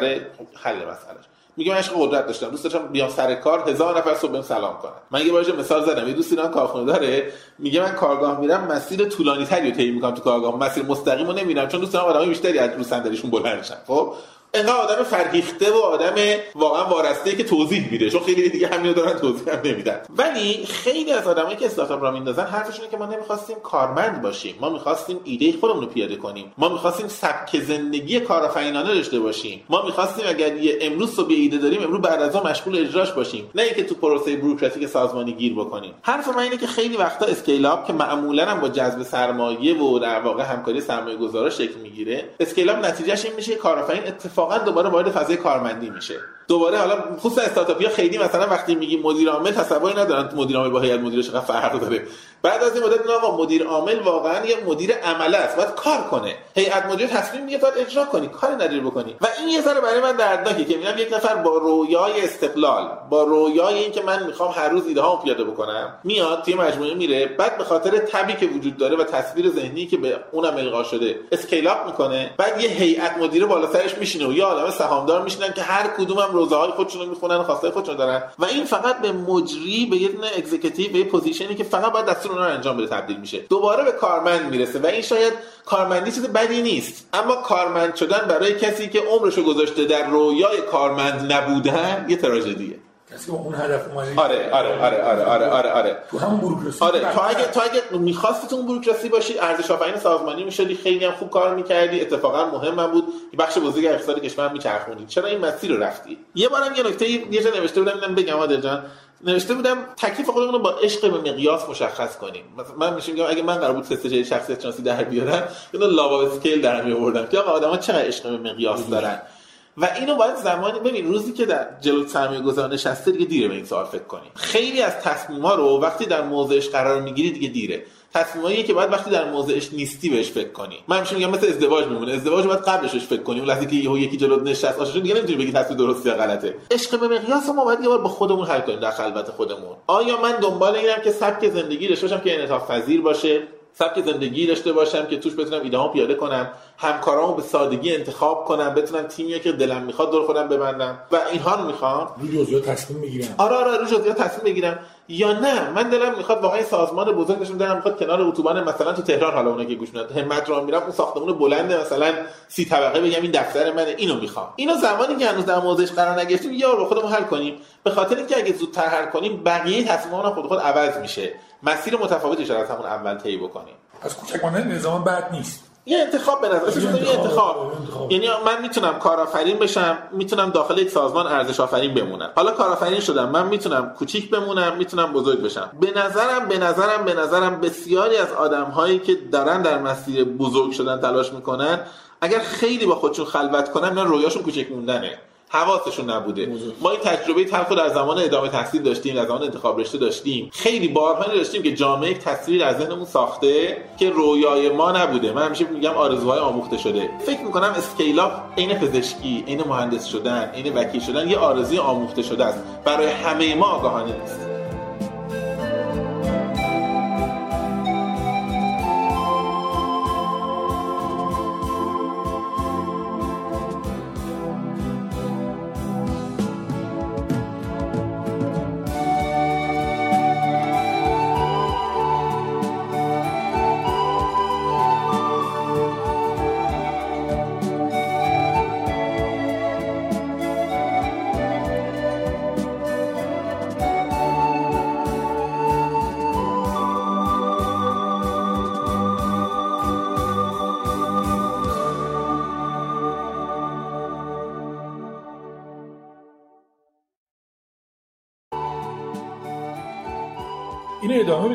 حل مسئلهش. میگه من عشق قدرت داشتم. دوست داشتم بیام سر کار هزار نفر صبح سلام کنن. من یه بار مثال زدم. یه دوستی ایران کارخونه داره میگه من کارگاه میرم مسیر طولانی تری رو طی می‌کنم تو کارگاه. مسیر مستقیم رو نمیرم چون دوست دارم آدمای بیشتری از رو صندلیشون بلند خب؟ انقدر آدم فرهیخته و آدم واقعا وارسته که توضیح میده چون خیلی دیگه همینو دارن توضیح هم نمیدن. ولی خیلی از آدمایی که استارتاپ راه میندازن حرفشونه که ما نمی‌خواستیم کارمند باشیم. ما می‌خواستیم ایده خودمون رو پیاده کنیم. ما می‌خواستیم سبک زندگی کارآفرینانه داشته باشیم. ما می‌خواستیم اگر یه امروز صبح ایده داریم امروز بعد از اون مشغول اجراش باشیم. نه اینکه تو پروسه بوروکراتیک سازمانی گیر بکنیم. حرف من اینه که خیلی وقتا scale up که معمولا هم با جذب سرمایه و در واقع همکاری سرمایه گذارا شکل می‌گیره scale up نتیجه‌ش این میشه کارآفرین اتفاقا دوباره وارد فضای کارمندی میشه. دوباره حالا خصوصا استارتاپیا خیلی مثلا وقتی میگی مدیر عامل تصوری ندارن مدیر عامل با هیئت مدیره چقدر فرق داره. بعد از این مدت آقا مدیر عامل واقعا یه مدیر عمله است باید کار کنه. هیئت مدیره تصمیم میگه باید اجرا کنی کار نداری بکنی. و این یه ذره برای من دردناکه که میگم یک نفر با رویای استقلال با رویای اینکه من می‌خوام هر روز ایده ها پیاده بکنم میاد توی مجموعه میره بعد به خاطر تبی که وجود داره و تصویر ذهنی که به اونم القا شده scale up می‌کنه. بعد یه هیئت مدیره بالا سرش میشینه و یه عالمه سهامدار میشینن که هر کدوم هم روضه های خودشون رو می‌خونن خواسته خودشون دارن. و این فقط به مجری به یه دونه executive به position ی که فقط باید دستور اونها رو انجام بده تبدیل میشه. دوباره به کارمند می‌رسه و این شاید کارمندی چیز بدی نیست. اما کارمند شدن برای کسی که عمرشو گذاشته در رویای کارمند نبودن یه تراژدیه. کسی با اون هدف اومده. آره آره آره آره آره آره آره. تو همون بوروکراسی آره تو اگه تو اگه می‌خواستی تو اون بوروکراسی باشی ارزش آفرین سازمانی می‌شدی خیلی هم خوب کار می‌کردی اتفاقا مهم بود. که بخش بزرگی اقتصاد کشور میچرخوندی. چرا این مسیر رو رفتی؟ یه بارم یه نکته یه جا نوشته بودم اینم بگم عادل جان. نوشته بودم تکلیف خودمون رو با عشق به مقیاس مشخص کنیم. مثلا من میشه میگم اگه من قرار بود تست جدید شخصیت شناسی در بیارم اینو لاوا اسکیل در می آوردم که آقا آدم‌ها چقدر عشق به مقیاس دارن؟ و اینو باید زمانی ببین روزی که در جلو سرمایه گذار نشسته دیگه دیره به این سوال فکر کنیم خیلی از تصمیما رو وقتی در موضعش قرار می‌گیری دیگه دیره. تصمیمایی که باید وقتی در موضعش نیستی بهش فکر کنی. من همیشه میگم مثل ازدواج میمونه. ازدواج باید قبلش فکر کنی. اون که یهو یکی جلوت نشست آشنا دیگه نمی‌تونی بگی تصمیم درسته یا غلطه. عشق به مقیاس ما باید یه بار با خودمون حل کنیم در خلوت خودمون. آیا من دنبال اینم که سبک زندگی داشته باشم که انعطاف پذیر باشه؟ سبک زندگی داشته باشم که توش بتونم ایده‌هام پیاده کنم همکارامو به سادگی انتخاب کنم بتونم تیمی که دلم می‌خواد دور خودم ببندم و اینها رو می‌خوام. روی جزئیات تصمیم می‌گیرم. آره آره روی جزئیات تصمیم بگیرم یا نه من دلم می‌خواد واقعا سازمان بزرگ بشم دلم می‌خواد کنار اتوبان مثلا تو تهران حالا اونایی که گوش میدن همت رو میرم اون ساختمون بلند مثلا سی طبقه بگم این دفتر منه اینو می‌خوام. اینو زمانی که هنوز در موضعش قرار نگرفتیم یا رو خودمون حل کنیم. به خاطر اینکه اگه زودتر حل کنیم بقیه تصمیممون خود خود عوض میشه. مسیر متفاوتی شاید از همون اول طی بکنیم. از کوچک ماندن نظام بد نیست. یه انتخاب به نظر یه یه انتخاب. انتخاب. یعنی من می‌تونم کارآفرین بشم می‌تونم داخل یک سازمان ارزش آفرین بمونم. حالا کارآفرین شدم من می‌تونم کوچیک بمونم می‌تونم بزرگ بشم. به نظرم به نظرم به نظرم بسیاری از آدم هایی که دارن در مسیر بزرگ شدن تلاش می‌کنن اگر خیلی با خودشون خلوت کنن اینا رویاشون کوچک موندنه. حواسشون نبوده. ما این تجربه تلخ رو در زمان ادامه تحصیل داشتیم در زمان انتخاب رشته داشتیم. خیلی بارها داشتیم که جامعه یک تصویر از ذهنمون ساخته که رویای ما نبوده. من همیشه میگم آرزوهای آموخته شده. فکر می‌کنم اسکیل اپ عین پزشکی عین مهندس شدن عین وکیل شدن یه آرزوی آموخته شده است. برای همه ما آگاهانه نیست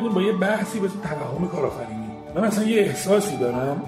بدیم با یه بحثی به توهم کارآفرینی. من اصلا یه احساسی دارم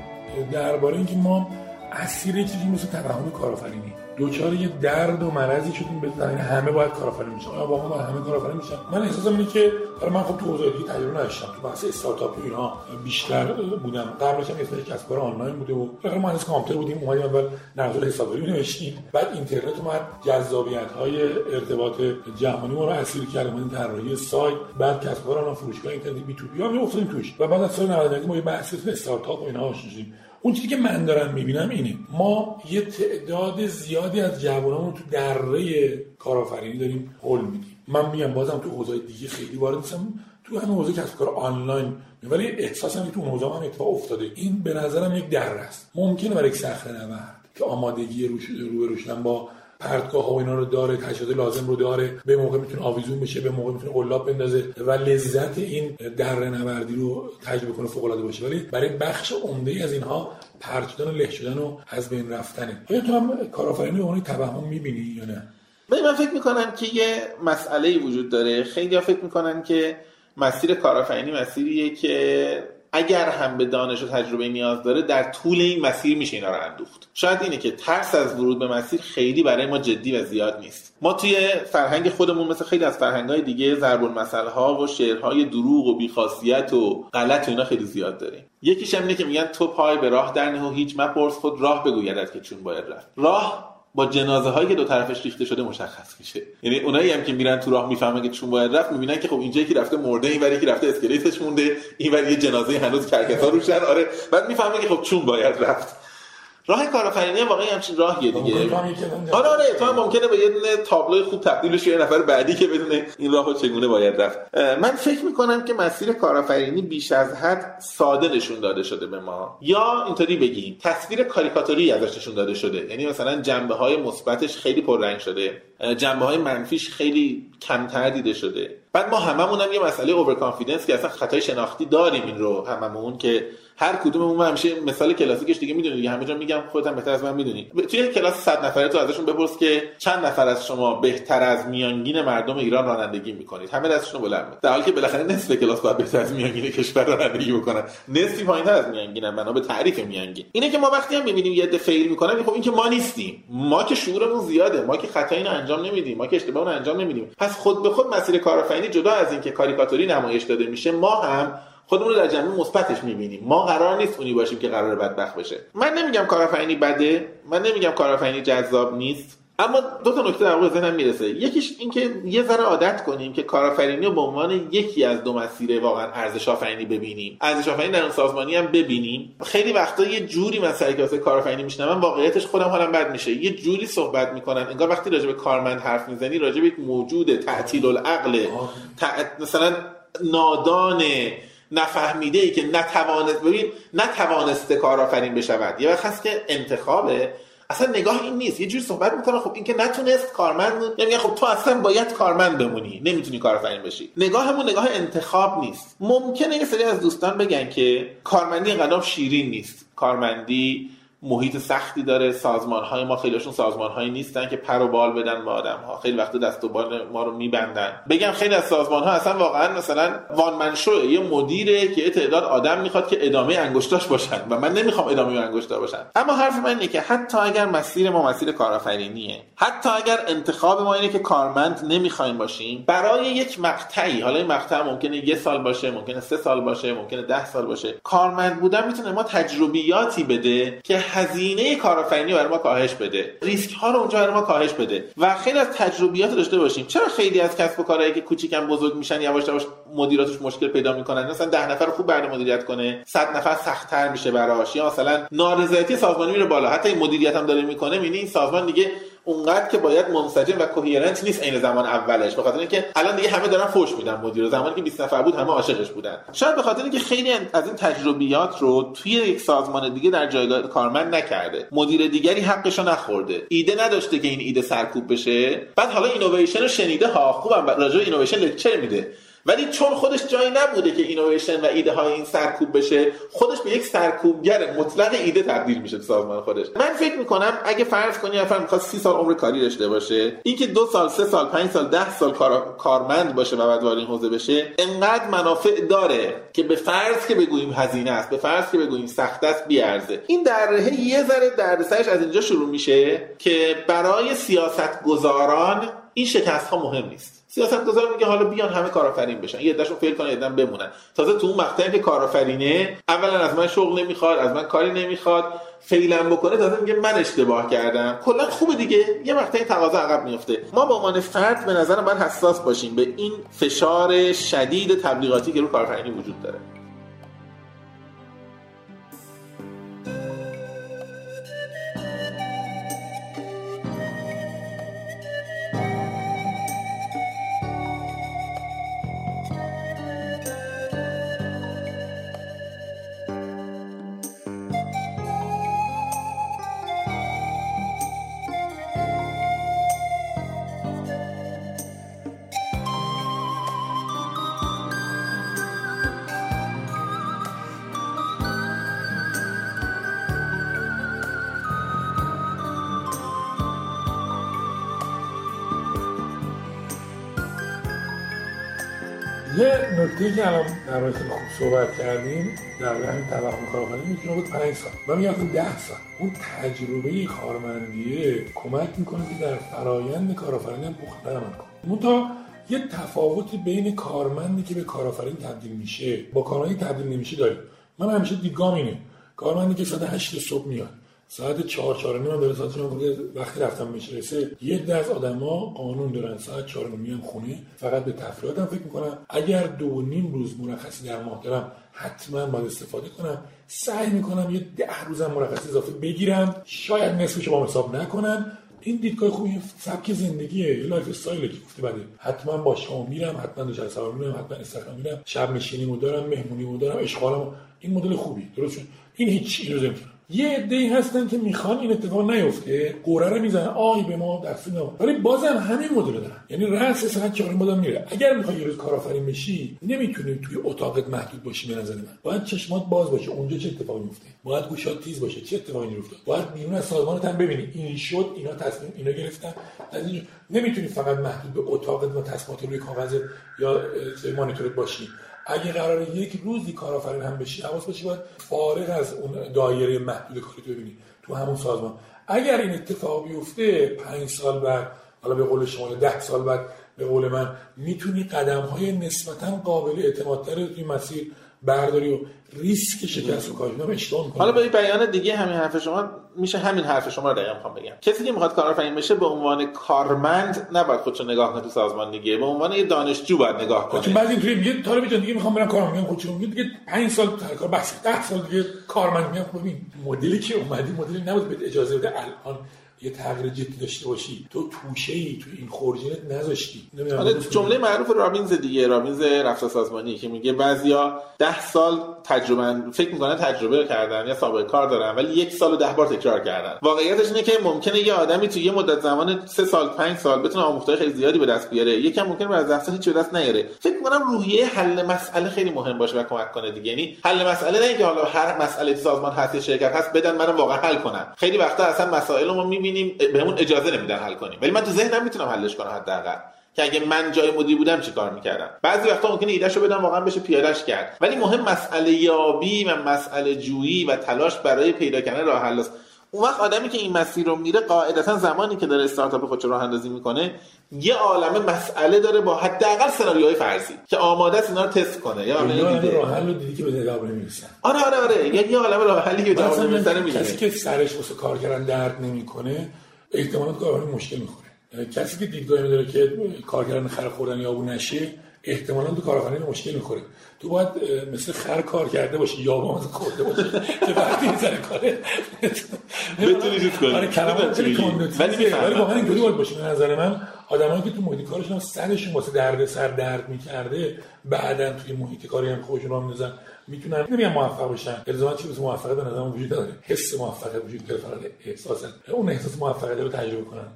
درباره اینکه ما اسیر چیزی مثل توهم کارآفرینی. دوچار یه درد و مرضی شدیم به همه باید کارآفرین میشن. آیا واقعا باید همه کارآفرین میشن. من احساسم اینه که حالا من خب تو حوزه تجربه نداشتم. تو بحث استارتاپ و اینها بیشتر بودم. قبلش هم اسمش کسب کار آنلاین بوده و بالاخره مهندس کامپیوتر بودیم. اومدیم اول نقشه حسابداری نوشتیم. بعد اینترنت اومد. جذابیت های ارتباط جهانی ما رو اسیر کرد. اومدیم طراحی سایت. بعد کسب کار آنلاین فروشگاه اینترنتی بی تو بی هم افتادیم توش. و بعد از سال 99 ما یه بحث استارتاپ و اینها آشنا شدیم. اون چیزی که من دارم می‌بینم اینه. ما یه تعداد زیادی از جوانامون تو دره کارآفرینی داریم هول میدیم. من میگم بازم تو حوزه دیگه خیلی وارد نیستم. تو همین حوزه کسب کار آنلاین. ولی احساسم تو حوزه هم اتفاق افتاده. این به نظرم یک دره است. ممکنه برای یک صخره نورد که آمادگی روش رو با پرتگاه و اینا رو داره تجهیزات لازم رو داره. به موقع می‌تونه آویزون بشه به موقع می‌تونه قلاب بندازه و لذت این دره نوردی رو تجربه کنه فوق العاده باشه. ولی برای بخش عمده از اینها پرت شدن و له شدن و از بین رفتنه. آیا تو هم کارآفرینی عنوان توهم می‌بینی یا نه؟ من فکر می‌کنم که یه مسئله وجود داره. خیلی ها فکر می‌کنن که مسیر کارآفرینی مسیریه که اگر هم به دانش و تجربه نیاز داره در طول این مسیر میشه اینا رو اندوخت. شاید اینه که ترس از ورود به مسیر خیلی برای ما جدی و زیاد نیست. ما توی فرهنگ خودمون مثل خیلی از فرهنگ‌های دیگه ضرب المثل ها و شعرهای دروغ و بیخاصیت و غلط و اینا خیلی زیاد داریم. یکیش هم اینه که میگن تو پای به راه در و هیچ مپرس خود راه بگویدت که چون باید رفت. راه با جنازه هایی که دو طرفش ریخته شده مشخص میشه. یعنی اونایی هم که میرن تو راه می‌فهمن که چون باید رفت می‌بینن که خب اینجا که رفته مرده این که رفته اسکلتش مونده این یه جنازه هنوز کرکسا روشن. آره بعد می‌فهمن که خب چون باید رفت. راه کارآفرینی واقعا همچین راهیه دیگه. آره آره تو هم ممکنه به یه دونه تابلوی خوب تبدیل شه یه نفر بعدی که بدونه این راهو چگونه باید رفت. من فکر می‌کنم که مسیر کارآفرینی بیش از حد ساده نشون داده شده به ما. یا اینطوری بگیم تصویر کاریکاتوری ازش نشون داده شده. یعنی مثلا جنبه های مثبتش خیلی پررنگ شده. جنبه های منفیش خیلی کمتر دیده شده. بعد ما هممون هم یه مسئله overconfidence که اصلا خطای شناختی داریم این رو هممون که هر کدوممون همیشه مثال کلاسیکش دیگه می‌دونید دیگه. همه جا میگم خودت هم بهتر از من می‌دونی. توی کلاس 100 نفره تو ازشون بپرس که چند نفر از شما بهتر از میانگین مردم ایران رانندگی می‌کنید؟ همه دستشون بلند در حالی که بالاخره نصف کلاس باید بهتر از میانگین کشور رانندگی بکنن. نصفی پایینتر از میانگین بنا به تعریف میانگین. اینه که ما وقتی هم می‌بینیم یه عده فیل می‌کنن خب این که ما نیستیم. ما که شعورمون زیاده. ما که خطایی رو انجام نمیدیم. ما که اشتباه رو انجام نمیدیم. پس خود به خود مسیر کارآفرینی جدا از اینکه کاریکاتوری نمایش داده میشه ما هم خودمون رو در جنبه مثبتش می‌بینیم. ما قرار نیست اونی باشیم که قرار بدبخت بشه. من نمیگم کارآفرینی بده من نمیگم کارآفرینی جذاب نیست اما دو تا نکته در ذهنم می‌رسه. یکیش اینکه یه ذره عادت کنیم که کارآفرینی رو به عنوان یکی از دو مسیر واقعا ارزش آفرینی ببینیم. ارزش آفرینی در اون سازمانی هم ببینیم. خیلی وقتا یه جوری مسئله که واسه کارآفرینی میشنم واقعیتش خودم حالم بد میشه. یه جوری صحبت می‌کنن انگار وقتی راجع به کارمند حرف می‌زنی راجع به یک موجود تعطیل العقل مثلا نادان نفهمیده ای که نتوانست ببین نتوانسته کارآفرین بشود. یه وقت هست که انتخابه. اصلا نگاه این نیست. یه جوری صحبت می‌کنه خب این که نتونست کارمند یعنی خب تو اصلا باید کارمند بمونی. نمی‌تونی کارآفرین بشی. نگاهمون نگاه انتخاب نیست. ممکنه یه سری از دوستان بگن که کارمندی انقدر شیرین نیست. کارمندی محیط سختی داره سازمان های ما خیلیشون سازمان هایی نیستن که پر و بال بدن به آدم ها خیلی وقت دست و بال ما رو میبندن. بگم خیلی از سازمان ها اصلا واقعا مثلا وان یه مدیره که تعداد آدم می‌خواد که ادامه انگشتاش باشن و من نمی‌خوام ادامه انگشتا باشن. اما حرف من اینه که حتی اگر مسیر ما مسیر کارآفرینیه حتی اگر انتخاب ما اینه که کارمند نمی‌خوایم باشیم برای یک مقطعی حالا این مقطع ممکنه یه سال باشه ممکنه سه سال باشه ممکنه ده سال باشه کارمند بودن می‌تونه ما تجربیاتی بده که هزینه کارآفرینی برای ما کاهش بده. ریسک ها رو اونجا برای ما کاهش بده. و خیلی از تجربیات داشته باشیم. چرا خیلی از کسب و کارهایی که کوچیکن بزرگ میشن یواش یواش مدیریتش مشکل پیدا می‌کنن؟ مثلا ده نفر خوب برنامه مدیریت کنه 100 نفر سختتر میشه براش. یا مثلا نارضایتی سازمانی میره بالا. حتی این مدیریت هم داره می‌کنه می‌بینی این سازمان دیگه اونقدر که باید منسجم و coherent نیست عین زمان اولش. به خاطر اینکه الان دیگه همه دارن فوش میدن مدیر زمانی که 20 نفر بود همه عاشقش بودن. شاید به خاطر اینکه خیلی از این تجربیات رو توی یک سازمان دیگه در جایگاه کارمند نکرده. مدیر دیگری حقش رو نخورده. ایده نداشته که این ایده سرکوب بشه. بعد حالا اینویشن رو شنیده. ها خوبم. راجع innovation lecture میده. ولی چون خودش جایی نبوده که اینویشن و ایده های این سرکوب بشه خودش به یک سرکوبگر مطلق ایده تبدیل میشه سازمان خودش. من فکر می‌کنم اگه فرض کنی نفر می‌خواد سی سال عمر کاری داشته باشه اینکه دو سال سه سال پنج سال ده سال کار... کارمند باشه و بعد وارد این حوزه بشه انقدر منافع داره که به فرض که بگوییم هزینه است به فرض که بگوییم سخت است بیارزه. این در یه ذره دردسرش از اینجا شروع میشه که برای سیاست گذاران این شکست ها مهم نیست. سیاست گذار میگه حالا بیان همه کارآفرین بشن. یه عدهشون فیل کنن یه بمونن. تازه تو اون مقطعی که کارآفرینه اولا از من شغل نمی‌خواد از من کاری نمی‌خواد فیلم بکنه تازه میگه من اشتباه کردم. کلا خوبه دیگه. یه مقطعی تقاضا عقب میفته ما به عنوان فرد به نظرم باید حساس باشیم به این فشار شدید تبلیغاتی که رو کارآفرینی وجود داره. که الان در مورد خوب صحبت کردیم در همین توهم کارآفرینی می‌تونه بود 5 سال. من میگم 10 سال. اون تجربه کارمندیه کمک می‌کنه که در فرایند کارآفرینی هم پخته عمل کنه. یه تفاوت بین کارمندی که به کارآفرین تبدیل میشه با کارمندی تبدیل نمیشه داریم. من همیشه دیدگام اینه. کارمندی که ساعت 8 صبح میاد. ساعت چهار چهار نیم داره ساعت وقتی رفتم میشه یه دست آدما قانون دارن. ساعت چهار میان خونه. فقط به تفریحاتم فکر می‌کنم اگر دو نیم روز مرخصی در ماه دارم حتما باید استفاده کنم. سعی می‌کنم یه ده روزم مرخصی اضافه بگیرم. شاید نصفش با حساب نکنم این دیدگاه خوبی سبک زندگیه. یه لایف استایل که گفته بده حتما با شما میرم حتما دو سوار میرم حتما استخدام میرم. شب نشینی دارم مهمونی دارم اشغالم این مدل خوبی. درست این هیچ چیزی یه عده هستن که می‌خوان این اتفاق نیفته. قوره رو می‌زنن. آی به ما دست نما ولی بازم همین مدل دارن. یعنی رأس ساعت 4 بادم میره. اگر می‌خوای یه روز کارآفرین بشی نمی‌تونی توی اتاقت محدود باشی به نظر من. باید چشمات باز باشه. اونجا چه اتفاقی میفته باید گوشات تیز باشه. چه اتفاقی میفته باید بیرون از سازمانت هم ببینی. این شد اینا تصمیم اینا گرفتن. از این نمی‌تونی فقط محدود به اتاقت و تصمیمات روی کاغذ یا مانیتورت باشی. اگه قرار یک روزی کارآفرین هم بشی حواس باشی باید فارغ از اون دایره محدود کاری تو ببینی تو همون سازمان. اگر این اتفاق بیفته پنج سال بعد حالا به قول شما ده سال بعد به قول من می‌تونی قدم های نسبتا قابل اعتمادتر توی مسیر برداری و ریسک شکست و کاری اشتباه حالا با این بیان دیگه همین حرف شما میشه همین حرف شما رو دقیقا می‌خوام بگم. کسی که می‌خواد کارآفرین بشه به عنوان کارمند نباید خودشو نگاه کنه تو سازمان دیگه. به عنوان یه دانشجو باید نگاه کنه. بعضی اینطوری میگه طالب دیگه می‌خوام برم کار میگم خودشون میگه دیگه 5 سال کار بس 10 سال دیگه کارمند میام ببین مدلی که اومدی مدلی نبود به اجازه بده الان یه تغییر جدی داشته باشی. تو توشه ای تو این خورجینت نذاشتی. آره جمله معروف رابینز دیگه رابینز رفتار سازمانی که میگه بعضیا ده سال تجربه فکر می‌کنن تجربه کردن یا سابقه کار دارن ولی یک سال و ده بار تکرار کردن. واقعیتش اینه که ممکنه یه آدمی تو یه مدت زمان سه سال پنج سال بتونه آموختهای خیلی زیادی به دست بیاره. یکم ممکنه بعد از هیچ به دست نیاره. فکر می‌کنم روحیه حل مسئله خیلی مهم باشه و کمک کنه دیگه. یعنی حل مسئله نه اینکه حالا هر مسئله سازمان هست شرکت هست بدن منم واقعا حل کنم خیلی وقتا اصلا مسائل ما می‌بینیم بهمون اجازه نمیدن حل کنیم. ولی من تو ذهنم می‌تونم حلش کنم حداقل. که اگه من جای مدیر بودم چی کار می‌کردم؟ بعضی وقتا ممکنه ایدهشو بدم واقعا بشه پیادهش کرد. ولی مهم مسئله یابی و مسئله جویی و تلاش برای پیدا کردن راه حل اون وقت آدمی که این مسیر رو میره قاعدتا زمانی که داره استارتاپ خودش راه اندازی می‌کنه یه عالمه مسئله داره با حداقل سناریوهای فرضی که آماده است اینا رو تست کنه. یا عالمه راه حل رو دیدی که به جواب نمی‌رسن. آره آره آره. یعنی یه عالمه راه حلی که جواب نمی‌رسن کسی که سرش واسه کار کردن درد نمی‌کنه احتمالاً کارآفرین مشکل می‌خوره. کسی که دیدگاهی داره که کار کردن خر خوردن یا نشه احتمالا تو کارآفرین مشکل می‌خوره تو باید مثل خر کار کرده باشی یا با خورده باشی که وقتی این سر کاره بتونی چیز کنی. آره کلمات ولی ولی واقعا اینطوری باید باشه. به نظر من آدمایی که تو محیط کارشون سرشون واسه درد سر درد می‌کرده بعدا توی محیط کاری هم خودشون رو میندازن می‌تونن نمیگم موفق بشن. الزاما چیزی موفقیت به نظر وجود داره حس موفقیت وجود داره. فقط احساسا. اون احساس موفقیت رو تجربه کنن.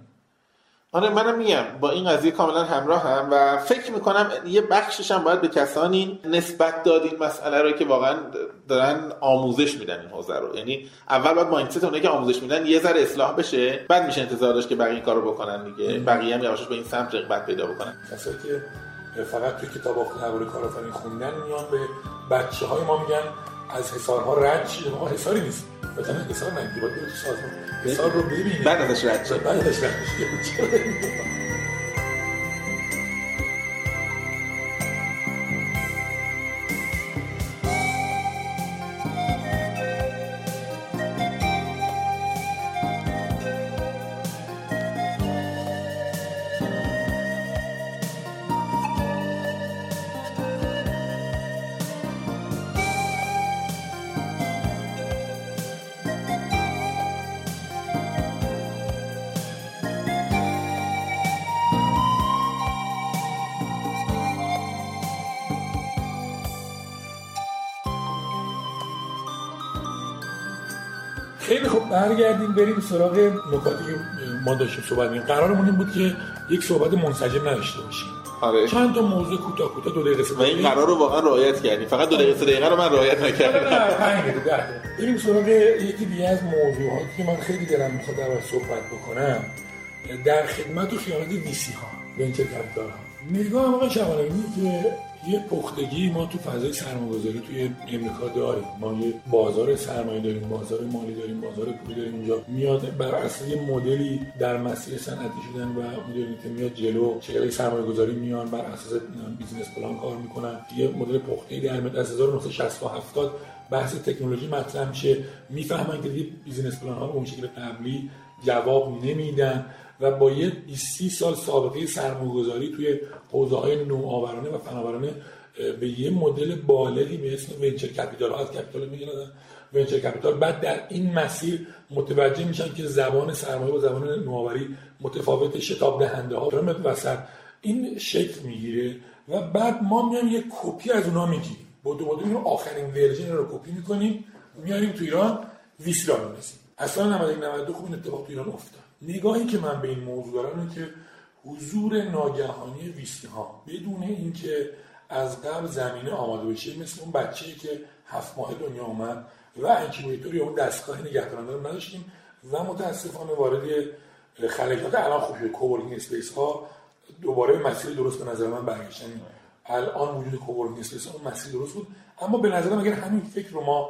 آره منم میگم. با این قضیه کاملا همراه هم و فکر می‌کنم یه بخشش هم باید به کسانی نسبت داد این مسئله رو که واقعا دارن آموزش میدن این حوزه رو. یعنی اول باید مایندست اونایی که آموزش میدن یه ذره اصلاح بشه بعد میشه انتظار داشت که بقیه این کارو بکنن دیگه. بقیه هم یواشش به این سمت رغبت پیدا بکنن. کسایی که فقط توی کتاب درباره کارآفرینی خوندن میان به بچه های ما میگن از حسارها رد شده ما حساری نیست. مثلا حسار نگی باید تو سازمان. حسار رو ببینید بعد ازش رد بعد ازش رد شد خیلی بریم سراغ نکاتی که ما داشتیم صحبت می‌کردیم. قرارمون این بود که یک صحبت منسجم نداشته باشیم. آره. چند تا موضوع کوتاه کوتاه دو دقیقه و این قرار رو واقعا رعایت کردیم. فقط دو دقیقه سه دقیقه رو من رعایت نکردم. بریم سراغ یکی دیگه از موضوعاتی که من خیلی دلم می‌خواد در صحبت بکنم. در خدمت و خیانت ویسی ها ونچر کپیتال ها. نگاه آقا شبانه که یه پختگی ما تو فضای سرمایه‌گذاری توی امریکا داریم. ما یه بازار سرمایه داریم بازار مالی داریم بازار پولی داریم. اینجا میاد بر اساس یه مدلی در مسیر صنعتی شدن و می‌دونید که میاد جلو. شرکت سرمایه گذاری میان بر اساس business plan کار می‌کنن. یه مدل پخته در میاد. از 1960 تا 70 بحث تکنولوژی مطرح میشه. می‌فهمن که دیگه business plan ها اون شکل قبلی جواب نمیدن. و با یه 20 سال سابقه سرمایه‌گذاری توی حوزه های نوآورانه و فناورانه به یه مدل بالغی به اسم venture capital از capital میگن venture capital. بعد در این مسیر متوجه میشن که زبان سرمایه و زبان نوآوری متفاوت شتاب دهنده ها وسط این شکل می‌گیره و بعد ما میایم یه کپی از اونها می‌گیریم. بودو بودو آخرین version رو کپی می‌کنیم. میاریم تو ایران. VC را می‌رسیم اصلا 92 خوب این اتفاق تو ایران افتاد. نگاهی که من به این موضوع دارم اینه که حضور ناگهانی VC ها بدون اینکه از قبل زمینه آماده بشه مثل اون بچه که هفت ماه دنیا آمد و incubator یا اون دستگاه نگهدارنده رو نداشتیم و متاسفانه وارد خلقیات الان خوب شده کوورکینگ اسپیس ها دوباره مسیر درست به نظر من برگشتن. الان وجود کوورکینگ اسپیس ها مسیر درست بود. اما به نظرم اگر همین فکر رو ما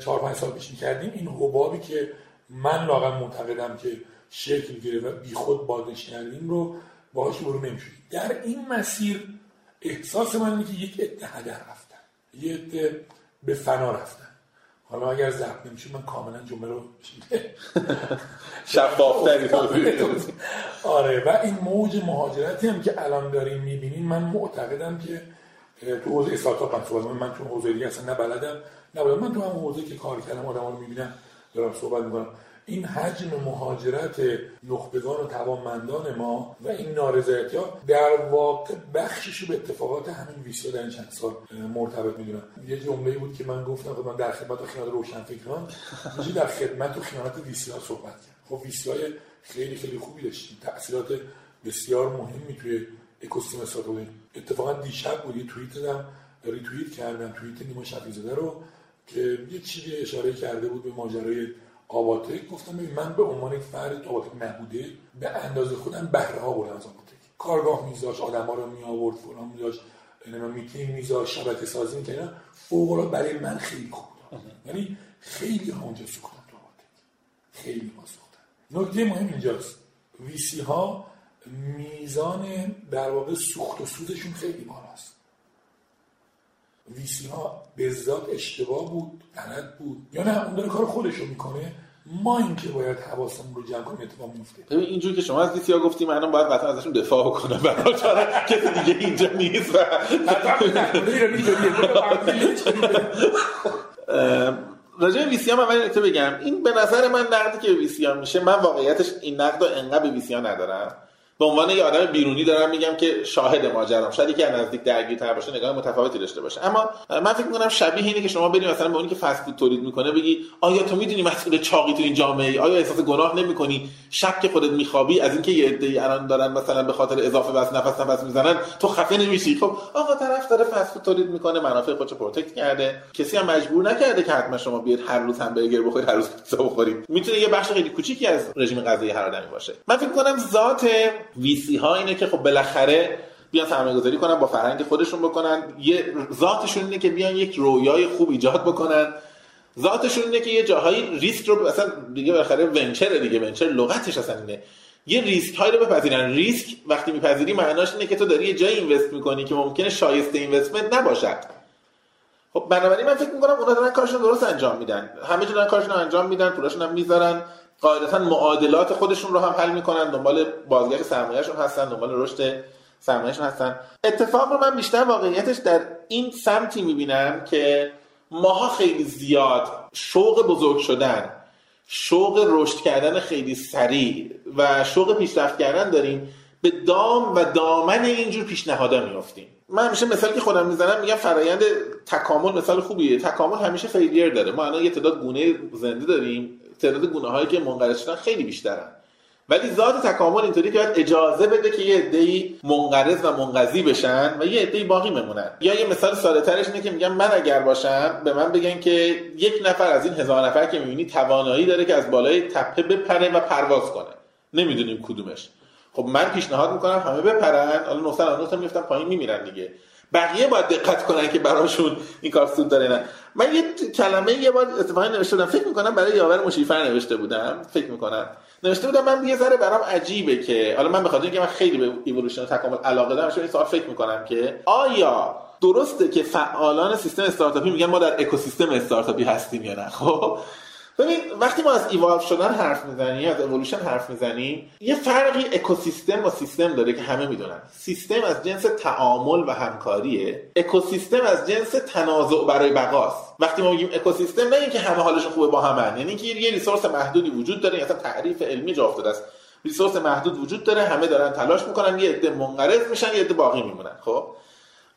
چهار پنج سال پیش کردیم این حبابی که من لاغر معتقدم که شکل گیره و بیخود بادش کردیم رو باهاش برو نمیشونیم در این مسیر احساس من اینه که یک عده هدر رفتن یه عده به فنا رفتن. حالا اگر ضبط نمیشه من کاملا جمله رو شفافتری آره و این موج مهاجرتی هم که الان داریم می‌بینیم من معتقدم که تو حوزه استارتاپ من صحبت من تو حوزه دیگه اصلا نبلدم نبلدم من تو هم حوزه که کار کردم آدم رو می‌بینم دارم صحبت می‌کنم. این حجم مهاجرت نخبگان و توانمندان ما و این نارضایتی ها در واقع بخشش به اتفاقات همین ویسیا در این چند سال مرتبط می‌دونم. یه جمله بود که من گفتم خب من در خدمت و خیانت روشن فکران میشه در خدمت و خیانت ویسیا صحبت کرد خب ویسیای خیلی خیلی خوبی داشتیم. تاثیرات بسیار مهمی توی اکوسیستم استارتاپ اتفاقا دیشب بود یه توییت دادم ریتوییت کردم توییت نیما شفیزاده رو که یه چیزی اشاره کرده بود به ماجرای آباتک گفتم من به عنوان یک فرد آباتک نبوده به اندازه خودم بهره ها بردم از آباتک کارگاه میذاش آدم ها رو می آورد فلان میذاش میتینگ میذاش شبکه سازی می‌کردن. فوق برای من خیلی خوب بود. یعنی خیلی ها اونجا سوختن تو آباتک خیلی ها سوختن. نکته مهم اینجاست. ویسی ها میزان در واقع سوخت و سودشون خیلی بالاست. ویسی ها به ذات اشتباه بود غلط بود یا نه اون داره کار خودش رو می‌کنه ما این که باید حواسمون رو جمع کنیم اتفاق میفته ببین اینجوری که شما از VC ها گفتیم من باید قطعا ازشون دفاع کنم برای کسی دیگه اینجا نیست و راجع به VC ها من ولی بگم این به نظر من نقدی که به VC ها میشه من واقعیتش این نقد رو انقدر به VC ها ندارم به عنوان یه آدم بیرونی دارم میگم که شاهد ماجرام. شاید از نزدیک درگیرتر باشه نگاه متفاوتی داشته باشه. اما من فکر می‌کنم شبیه اینه که شما برید مثلا به اونی که فست فود تولید می‌کنه بگی آیا تو می‌دونی مسئول چاقی تو این جامعه ای آیا احساس گناه نمی‌کنی؟ شب که خودت میخوابی از اینکه یه عده‌ای الان دارن مثلا به خاطر اضافه وزن نفس نفس می‌زنن تو خفه نمیشی. خب آقا طرف داره فست فود تولید می‌کنه منافع خودش protect کرده. کسی هم مجبور نکرده که حتما شما بیاد هر روز همبرگر بخورید هر روز پیتزا بخورید. می‌تونه یه بخش خیلی کوچیکی از رژیم غذایی هر آدمی باشه. من فکر کنم ذات VC ها اینه که خب بالاخره بیان سرمایه گذاری کنن با فرهنگ خودشون بکنن. یه ذاتشون اینه که بیان یک رویای خوب ایجاد بکنن. ذاتشون اینه که یه جاهایی ریسک رو اصلا دیگه بالاخره venture دیگه venture لغتش اصلا اینه. یه ریسک هایی رو بپذیرن. ریسک وقتی میپذیری معناش اینه که تو داری یه جایی invest می‌کنی که ممکنه شایسته investment نباشد. خب بنابراین من فکر می‌کنم اونا دارن کارشون درست انجام میدن. همه دارن کارشون رو انجام میدن پولاشون هم می‌ذارن. قاعدتا معادلات خودشون رو هم حل می‌کنن دنبال بازگشت سرمایهشون هستن دنبال رشد سرمایهشون هستن. اتفاق رو من بیشتر واقعیتش در این سمتی می‌بینم که ماها خیلی زیاد شوق بزرگ شدن شوق رشد کردن خیلی سریع و شوق پیشرفت کردن داریم به دام و دامن اینجور پیشنهادا میافتیم. من همیشه مثالی که خودم می‌زنم میگم فرایند تکامل مثال خوبیه. تکامل همیشه فیلیر داره. ما الان یه تعداد گونه زنده داریم. تعداد گونه هایی که منقرض شدن خیلی بیشترن. ولی ذات تکامل اینطوری که باید اجازه بده که یه عده‌ای منقرض و منقضی بشن و یه عده‌ای باقی بمونن. یا یه مثال ساده ترش اینه که میگم من اگر باشم به من بگن که یک نفر از این هزار نفر که می‌بینی توانایی داره که از بالای تپه بپره و پرواز کنه. نمی‌دونیم کدومش. خب من پیشنهاد می‌کنم همه بپرن. حالا 999 تا میفتن پایین میمیرن دیگه. بقیه باید دقت کنن که براشون این کار سود داره نه. من یه کلمه یه بار اتفاقا نوشته بودم فکر می‌کنم برای یاور مشیفر نوشته بودم. فکر می‌کنم. نوشته بودم من یه ذره برام عجیبه که حالا من بخاطر اینکه من خیلی به ایولوشن تکامل علاقه دارم این سوال فکر می‌کنم که آیا درسته که فعالان سیستم استارتاپی میگن ما در اکوسیستم استارتاپی هستیم یا نه؟ خب؟ ببین وقتی ما از ایوالو شدن حرف می‌زنیم از اولوشن حرف می‌زنیم یه فرقی اکوسیستم و سیستم داره که همه می‌دونن. سیستم از جنس تعامل و همکاریه. اکوسیستم از جنس تنازع برای بقاست. وقتی ما میگیم اکوسیستم نه اینکه همه حالشون خوبه با همن یعنی اینکه یه resource محدودی وجود داره اصلا تعریف علمی جا افتاده است. ریسورس محدود وجود داره همه دارن تلاش می‌کنن یه عده منقرض میشن یه عده باقی میمونن. خب؟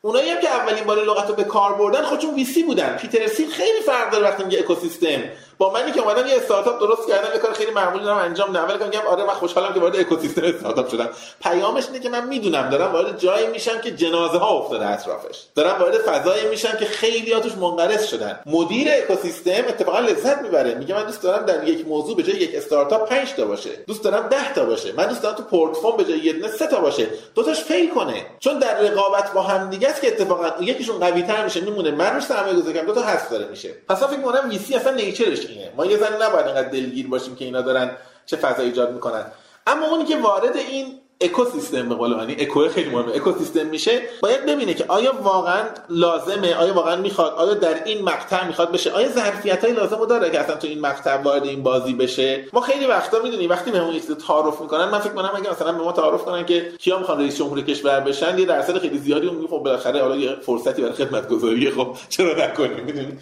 اونایی هم که اولین بار لغت رو به کار بردن خودشون ویسی بودن. پیتر سیل خیلی فرق داره وقتی میگه اکوسیستم با منی که اومدم یه استارتاپ درست کردم یه کار خیلی معمولی دارم انجام میدم اول میگم آره من خوشحالم که وارد اکوسیستم استارتاپ شدم. پیامش اینه که من می‌دونم دارم وارد جایی میشم که جنازه ها افتاده اطرافش. دارم وارد فضایی میشم که خیلی توش منقرض شدن. مدیر اکوسیستم اتفاقا لذت می‌بره. میگه من دوست دارم در یک موضوع به جای یک استارتاپ 5 تا باشه. دوست دارم 10 تا باشه. من دوست دارم تو پورتفوم به جای یه دونه 3 تا باشه. دو تاش فیل کنه. چون در رقابت با هم دیگه است که اتفاقا یکیشون قوی تر میشه میمونه. من روش سرمایه گذاری کنم دو تا هست داره میشه. پس فکر می‌کنم ویسی اصلا نیچرش اینه. ما یه زنی نباید اینقدر دلگیر باشیم که اینا دارن چه فضا ایجاد می‌کنن. اما اونی که وارد این اکوسیستم به قول اکو خیلی مهمه اکوسیستم میشه باید ببینه که آیا واقعا لازمه آیا واقعا می‌خواد آیا در این مقطع می‌خواد بشه آیا ظرفیت های لازم داره که اصلا تو این مقطع وارد این بازی بشه. ما خیلی وقتا می‌دونیم وقتی بهمون یه تعارف می‌کنن من فکر کنم اگه مثلا به ما تعارف کنن که کیا می‌خوان رئیس جمهور کشور بشن یه درصد خیلی زیادی اون خب بالاخره حالا یه فرصتی برای خدمت گذاری خب چرا نکنیم می‌دونید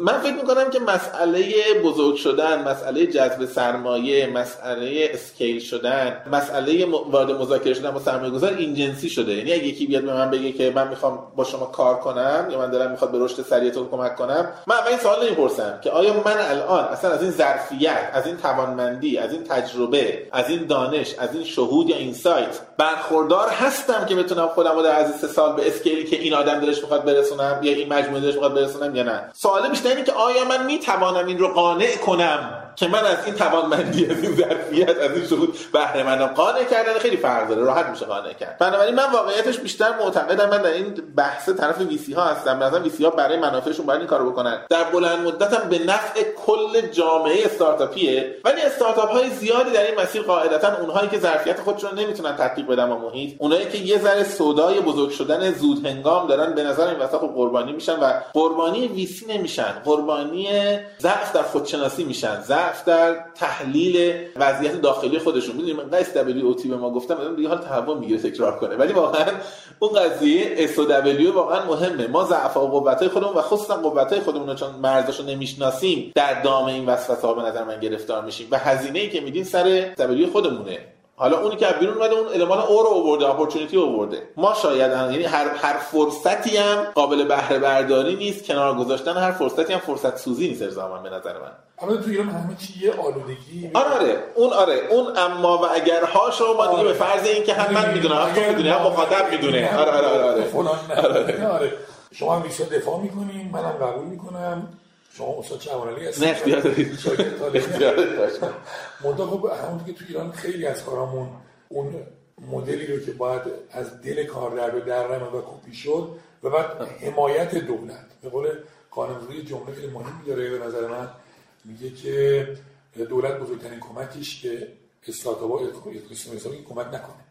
من فکر می‌کنم که مسئله بزرگ شدن مسئله جذب سرمایه مسئله اسکیل شدن مسئله وارد مذاکره شدن با سرمایه گذار این جنسی شده. یعنی اگه یکی بیاد به من بگه که من می‌خوام با شما کار کنم یا من دارم می‌خواد به رشد سریعتون کمک کنم من اول این سوال نمی‌پرسم که آیا من الان اصلا از این ظرفیت از این توانمندی از این تجربه از این دانش از این شهود یا اینسایت برخوردار هستم که بتونم خودم رو در از سه سال به اسکیلی که این آدم دلش می‌خواد برسونم یا این مجموعه دلش می‌خواد برسونم یا نه. سوال بیشتر اینه که آیا من می‌توانم این رو قانع کنم؟ که من از این توانمندی از این ظرفیت از این شهود بهره مندم قانع کردن خیلی فرق داره راحت میشه قانع کرد. بنابراین من واقعیتش بیشتر معتقدم من در این بحث طرف ویسی ها هستم مثلا ویسی ها برای منافعشون باید این کارو بکنن. در بلند هم به نفع کل جامعه استارتاپیه ولی استارتاپ های زیادی در این مسیر قاعدتا اونهایی که ظرفیت خودشون نمی‌تونن تطبیق بدن با محیط اونایی که یه ذره سودای بزرگ شدن زود هنگام دارن به نظر این وسط قربانی میشن و قربانی ویسی نمیشن قربانی ضعف در خودشناسی میشن در تحلیل وضعیت داخلی خودشون. می‌دونیم من قصد دبلیو به ما گفتم مثلا دیگه حال تهوع می‌گیره تکرار کنه. ولی واقعا اون قضیه اس دبلیو واقعا مهمه. ما ضعف و قوتای خودمون و خصوصا قوتای خودمون چون مرزاشو نمی‌شناسیم در دام این وسوسه ها به نظر من گرفتار میشیم. و هزینه ای که میدین سر دبلیو خودمونه. حالا اونی که بیرون اومده اون المان او رو آورده اپورتونتی آورده. ما شاید یعنی هر هر فرصتی هم قابل بهره برداری نیست کنار گذاشتن هر فرصتی هم فرصت سوزی نیست زمان به نظر من. اما تو ایران همه چی یه آلودگی آره آره. اون آره. اون اما و اگر هاشو ما دیگه به فرض این که هم من می‌دونم هم تو می‌دونی هم مخاطب می‌دونه. آره آره آره آره. آره. آره. شما هم دفاع می‌کنین منم قبول می‌کنم. شما استاد چوانلی هستید نه اختیار دارید. خب همون که تو ایران خیلی از کارامون اون مدلی رو که باید از دل کار در به در و کپی شد و بعد حمایت دولت. به قول قانونگذاری جمله خیلی مهمی داره به نظر من. میگه که دولت بزرگترین کمکش که استارتاپ ها کمک نکنه.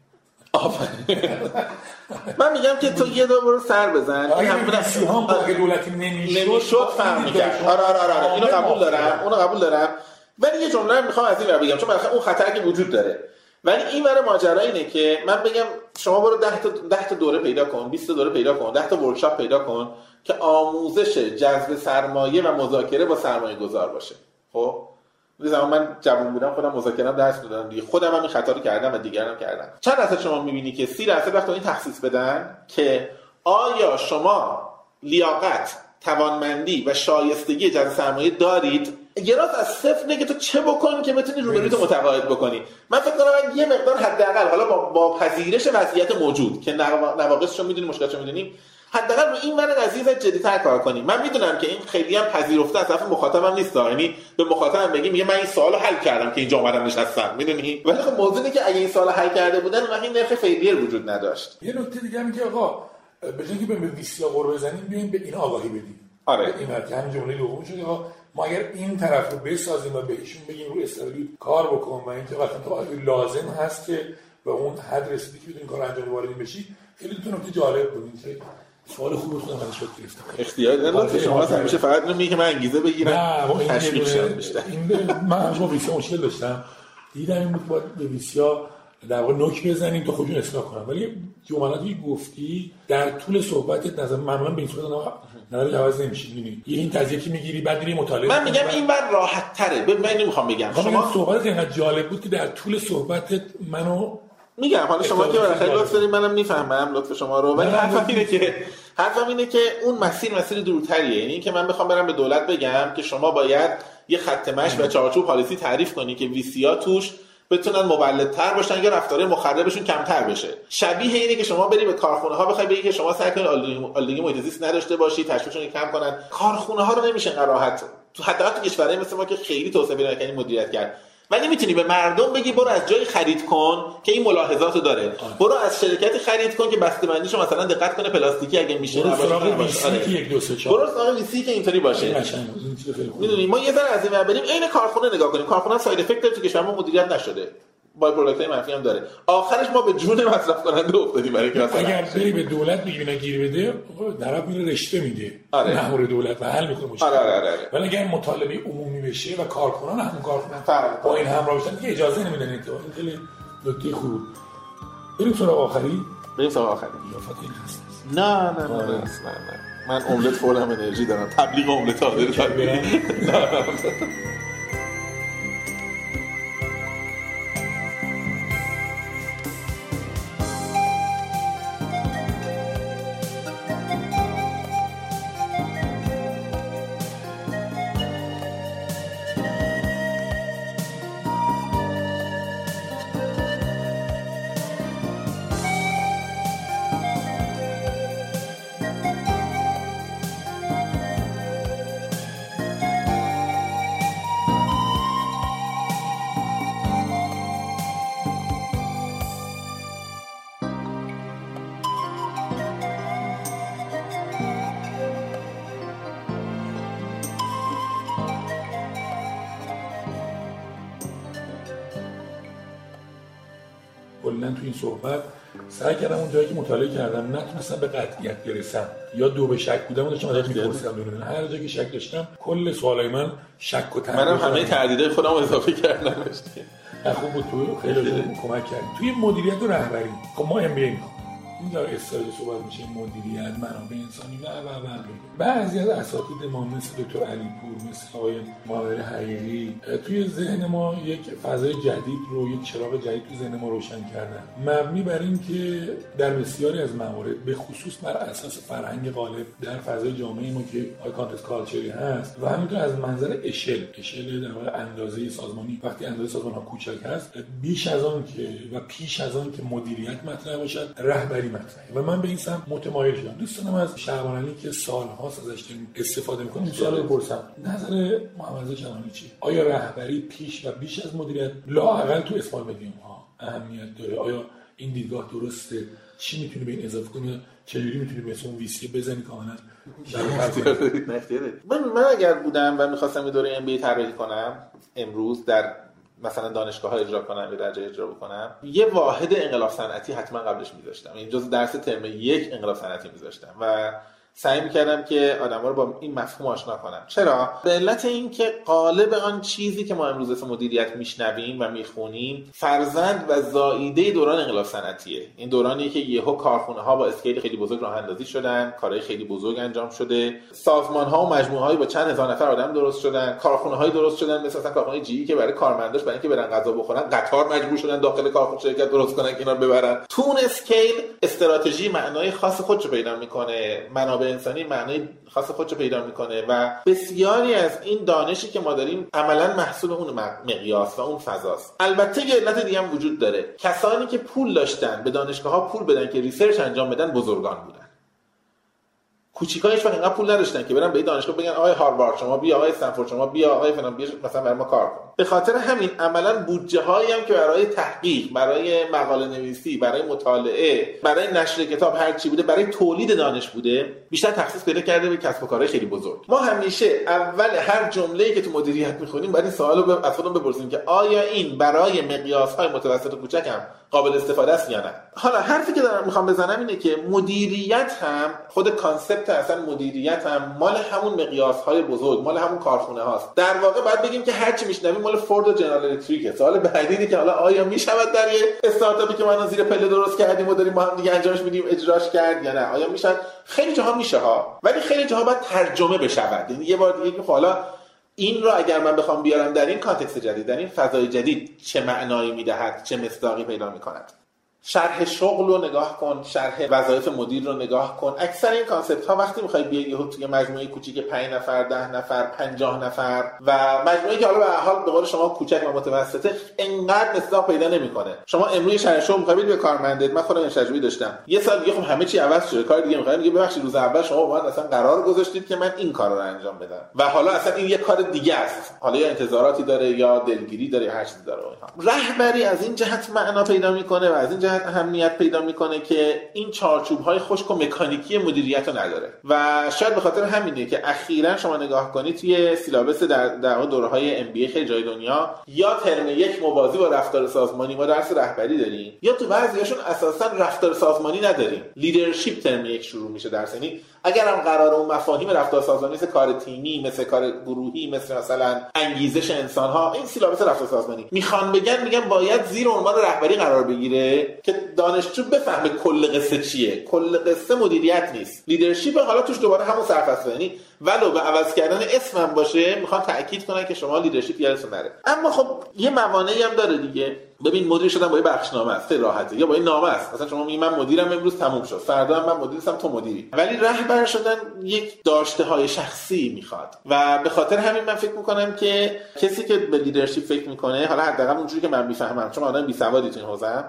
من میگم که تو یه دو برو سر بزن. این هم هم با دولتی نمی‌شد؟ فهم می‌کرد. آره آره آره, آره. اینو قبول دارم اونو قبول دارم. ولی یه جمله می‌خوام از این بگم چون اون خطر که وجود داره. ولی این ور ماجرا اینه که من بگم شما برو 10 تا 10 تا دوره پیدا کن 20 تا دوره پیدا کن 10 تا ورکشاپ پیدا کن که آموزش جذب سرمایه و مذاکره با سرمایه گذار باشه. خب؟ زمان من جوان بودم خودم مذاکرم درس می‌دادم دیگه. خودم هم این خطا رو کردم و دیگران کردم. چند درصد شما می‌بینی که 30 درصد وقت این تخصیص بدن که آیا شما لیاقت توانمندی و شایستگی جذب سرمایه دارید؟ گراس از صفر نگه تو چه بکن که بتونی روبروی تو متقاعد بکنی. من فکر کنم یه مقدار حداقل حالا با, با پذیرش وضعیت موجود که نواقصش رو می‌دونیم مشکلش رو می‌دونیم حداقل رو این ور قضیه جدیتر کار کنیم من می‌دونم که این خیلی هم پذیرفته از طرف مخاطبم نیست یعنی به مخاطبم بگیم میگه من این سوالو حل کردم که اینجا اومدم نشستم. می‌دونی؟ ولی خب موضوع که اگه این سوال حل کرده بودن اون این نرخ فیلیر وجود نداشت. یه نکته دیگه میگه آقا به جایی که به ویسیا قور بزنیم بیایم به این آگاهی بدیم. آره. این که همین جمله دوم شده ما اگر این طرف رو بسازیم و بهشون بگیم رو استراتژی کار بکن و اینکه وقتی تو لازم هست که به اون حد رسیدی که بتونی کار انجام بشی خیلی تو نکته جالب بود. که سوال خوب خودم ازش گرفتم. اختیار لطف شما همیشه فقط اینو میگه من انگیزه بگیرم. نه این بیشتر. من با ویسیا مشکل داشتم. دیدم این بود باید به ویسیا در واقع نوک بزنیم تا خودشون اصلاح کنم. ولی جملاتی گفتی در طول صحبتت نظر معمولا به این صورت نظر عوض نمیشه. می‌بینی یه این تازه که می‌گیری بعد میری مطالعه من میگم این بر راحت تره ببین من نمی‌خوام بگم. شما صحبت اینقدر جالب بود که در طول صحبتت منو میگم حالا شما که بالاخره لطف دارید منم می‌فهمم لطف شما رو. ولی حرفم اینه که حرفم اینه که اون مسیر مسیر دورتریه. یعنی که من بخوام برم به دولت بگم که شما باید یه خط مشی و چارچوب پالیسی تعریف کنی که ویسیا توش بتونن مولدتر باشن یا رفتار مخربشون کمتر بشه. شبیه اینه که شما بری به کارخونه ها بخوای بگی که شما سعی کنید آلودگی محیط زیست نداشته باشی تشویقشون کم کنن. کارخونه ها رو نمیشه راحت تو حتی تو کشورهای مثل ما که خیلی توسعه پیدا نکردن مدیریت کرد. ولی می‌تونی به مردم بگی برو از جایی خرید کن که این ملاحظات رو داره. برو از شرکتی خرید کن که بسته‌بندیشو مثلا دقت کنه پلاستیکی اگه میشه برو سراغ ویسی که VC که اینطوری باشه. می‌دونی؟ ما یه ذره از این بریم عین کارخونه نگاه کنیم. کارخونه side effect داره تو کشور ما مدیریت نشده. by-product منفی هم داره. آخرش ما به جون مصرف کننده افتادیم برای که اگر بری به دولت بگی اینا گیر بده طرف میره رشوه میده. آره. مأمور دولت و حل می‌کنه مشکل آره آره آره. ولی اگر مطالبه عمومی بشه و کارکنان همون کارکنان با این همراه بشن دیگه اجازه نمیدن این خیلی نکته خوب. بریم سراغ آخری؟ بریم سراغ آخری. نه نه نه. نه نه. من املت فولم انرژی دارم. تبلیغ املت حاضر کلا این صحبت سعی کردم اون جایی که مطالعه کردم نتونستم به قطعیت برسم. یا دو به شک بودم و داشتم ازش میپرسیدم بدون هر جایی که شک داشتم کل سوالای من شک و تردید منم همه تردیدای خودم اضافه کردم خوب بود تو. خیلی کمک کردی. توی مدیریت و رهبری. خب ما ام بی این داره استراتژی صحبت میشه مدیریت منابع انسانی و و و بعضی از اساتید ما مثل دکتر علی پور مثل آقای محمد حقیقی توی ذهن ما یک فضای جدید رو یک چراغ جدید تو ذهن ما روشن کردن. مبنی بر این که در بسیاری از موارد به خصوص بر اساس فرهنگ غالب در فضای جامعه ما که high context culture ی هست و همینطور از منظر اشل اشل در اندازه سازمانی. وقتی اندازه سازمان ها کوچک هست بیش از آن که و پیش از آن که مدیریت مطرح باشد رهبری مطرحه و من به این سمت متمایل شدم. دوست دارم از شهبانانی که سالهاست ازش استفاده می‌کنم این سوال بپرسم. نظر محمد شهبانی چی آیا رهبری پیش و بیش از مدیریت؟ لااقل تو اسمال مدیوم ها اهمیت داره. آیا این دیدگاه درسته؟ چی می‌تونی به این اضافه کنی چجوری می‌تونی به اون ویسی بزنی کاملا؟ من من اگر بودم و می‌خواستم یه دوره ام بی طراحی کنم امروز در مثلا دانشگاه ها اجرا کنم یا درجه اجرا بکنم یه واحد انقلاب صنعتی حتما قبلش میذاشتم. این جز درس ترم یک انقلاب صنعتی میذاشتم. و سعی می‌کردم که آدم رو با این مفهوم آشنا کنم. چرا؟ به علت اینکه قالب آن چیزی که ما امروز اسم مدیریت میشنویم و می‌خونیم فرزند و زاییده دوران انقلاب صنعتیه. این دورانی که یهو کارخونه ها با اسکیل خیلی بزرگ راه اندازی شدن کارهای خیلی بزرگ انجام شده سازمان ها و مجموعه با چند هزار نفر آدم درست شدن کارخونه های درست شدن مثل مثلا کارخانه جی که برای کارمنداش برای اینکه برن غذا بخورن قطار مجبور شدن داخل کارخونه شرکت درست کنن که اینا ببرن. تون اسکیل استراتژی معنای خاص خودشو پیدا می‌کنه. منابع انسانی معنای خاص خودشو پیدا می‌کنه و بسیاری از این دانشی که ما داریم عملا محصول اون مقیاس و اون فضاست. البته یه علت دیگه هم وجود داره. کسانی که پول داشتن به دانشگاه ها پول بدن که research انجام بدن بزرگان بودن. کوچیکا هیچ وقت پول نداشتن که برن به دانشگاه بگن آقای هاروارد شما بیا آقای استنفورد شما بیا آقای فلان بیا مثلا برای ما کار کن. به خاطر همین عملا بودجه هایی هم که برای تحقیق برای مقاله نویسی برای مطالعه برای نشر کتاب هر چی بوده برای تولید دانش بوده بیشتر تخصیص پیدا کرده به کسب و کارهای خیلی بزرگ. ما همیشه اول هر جمله‌ای که تو مدیریت می‌خونیم باید این سوال رو از خودمون بپرسیم که آیا این برای مقیاس های متوسط و کوچک هم قابل استفاده است یا نه؟ حالا حرفی که دارم می‌خوام بزنم اینه که مدیریت هم خود concept اصلا مدیریت هم مال همون مقیاس های بزرگ مال همون کارخونه هاست. در واقع باید بگیم که هر چی میشنویم مال فورد و جنرال الکتریک سوال بعدی که حالا آیا می‌شود در یه استارتاپی که ما زیر پله درست کردیم و داریم با هم دیگه انجامش میدیم اجراش کرد یا نه؟ آیا میشه خیلی جاها میشه ها ولی خیلی جاها باید ترجمه بشود. یعنی یه بار دیگه که حالا این رو اگر من بخوام بیارم در این context جدید در این فضای جدید چه معنایی می‌دهد چه مصداقی پیدا می‌کند؟ شرح شغل رو نگاه کن شرح وظایف مدیر رو نگاه کن. اکثر این concept ها وقتی می‌خوای بیای یهو توی مجموعه کوچیک 5 نفر 10 نفر 50 نفر و مجموعه که حالا به حال به قول شما کوچک و متوسطه انقدر مصداق پیدا نمی‌کنه. شما امروز شرح شغل می‌خوای به کارمندت. من خودم تجربه داشتم. یه سال دیگه خب همه چی عوض شده. کار دیگه می‌خوای میگه ببخشید روز اول شما با من اصلا قرار گذاشتید که من این کار رو انجام بدم. و حالا اصلا این یه کار دیگه است. حالا یا انتظاراتی داره یا دلگیری داره هر چیزی داره رهبری از این جهت معنا پیدا می‌کنه و از این اهمیت پیدا می‌کنه که این چارچوب های خشک و مکانیکی مدیریت رو نداره. و شاید به خاطر همینه که اخیرا شما نگاه کنید توی syllabus در در دوره های MBA خیلی جای دنیا یا ترم یک موازی با رفتار سازمانی ما درس رهبری داریم یا تو بعضیاشون اساسا رفتار سازمانی نداریم. leadership ترم یک شروع میشه درس. یعنی اگر هم قرار اون مفاهیم رفتار سازمانی مثل کار تیمی مثل کار گروهی مثل مثلا انگیزش انسان ها این syllabus رفتار سازمانی. می‌خوان بگن میگن باید زیر عنوان رهبری قرار بگیره که دانشجو بفهمه کل قصه چیه. کل قصه مدیریت نیست. leadership حالا توش دوباره همون سرفصل. یعنی ولو به عوض کردن اسمم باشه می‌خوان تاکید کنن که شما leadership یادتون نره. اما خب یه موانعی هم داره دیگه. ببین مدیر شدن با یه بخشنامه است راحته. یا با این نامه است. مثلا شما میگی من مدیرم امروز تموم شد. فردا هم من مدیرم تو مدیری. ولی رهبر شدن یک داشته های شخصی می‌خواد. و به خاطر همین من فکر می‌کنم که کسی که به leadership فکر می‌کنه حالا حداقل اونجوری که من می‌فهمم چون آدم بی سوادی تو این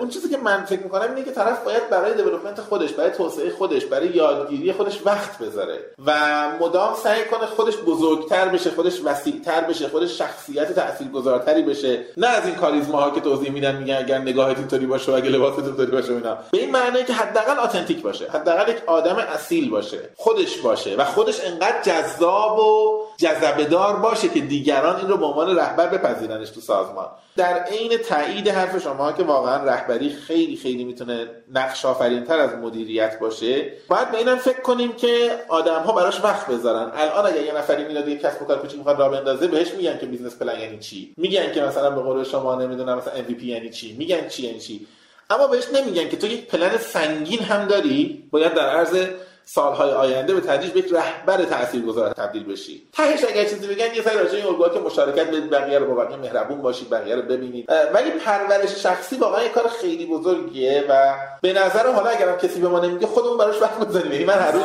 اون چیزی که من فکر می‌کنم اینه که طرف باید برای development خودش برای توسعه خودش برای یادگیری خودش وقت بذاره. و مدام سعی کنه خودش بزرگتر بشه خودش وسیعتر بشه خودش شخصیت تاثیرگذارتری بشه. نه از این کاریزما که توضیح میدن میگن اگر نگاهت اینطوری باشه و اگه لباست اینطوری باشه اینا. به این معنی که حداقل اتنتیک باشه. حداقل یک آدم اصیل باشه. خودش باشه و خودش انقدر جذاب و جذبه دار باشه که دیگران این رو به عنوان رهبر بپذیرنش تو سازمان. در عین تایید حرف شما که واقعا رهبری خیلی خیلی می‌تونه نقش تر از مدیریت باشه باید به اینم فکر کنیم که آدم ها براش وقت بذارن الان اگر یه نفری میاد یه کسب و کار کوچیک می‌خواد راه بندازه بهش میگن که business plan یعنی چی؟ میگن که مثلا به قول شما نمی‌دونم مثلا MVP یعنی چی؟ میگن چی یعنی چی؟ اما بهش نمیگن که تو یک پلن سنگین هم داری باید در عرض سالهای آینده به تدریج به یک رهبر تاثیرگذار تبدیل بشی. تهش اگر چیزی بگن یه سری راجع این الگوها که مشارکت بدید بقیه رو با بقیه مهربون باشید بقیه رو ببینید. ولی پرورش شخصی واقعا یه کار خیلی بزرگیه و به نظر حالا اگر کسی به ما نمیگه خودمون براش وقت بذاریم یعنی من هر روز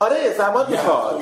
آره زمان می‌خواد.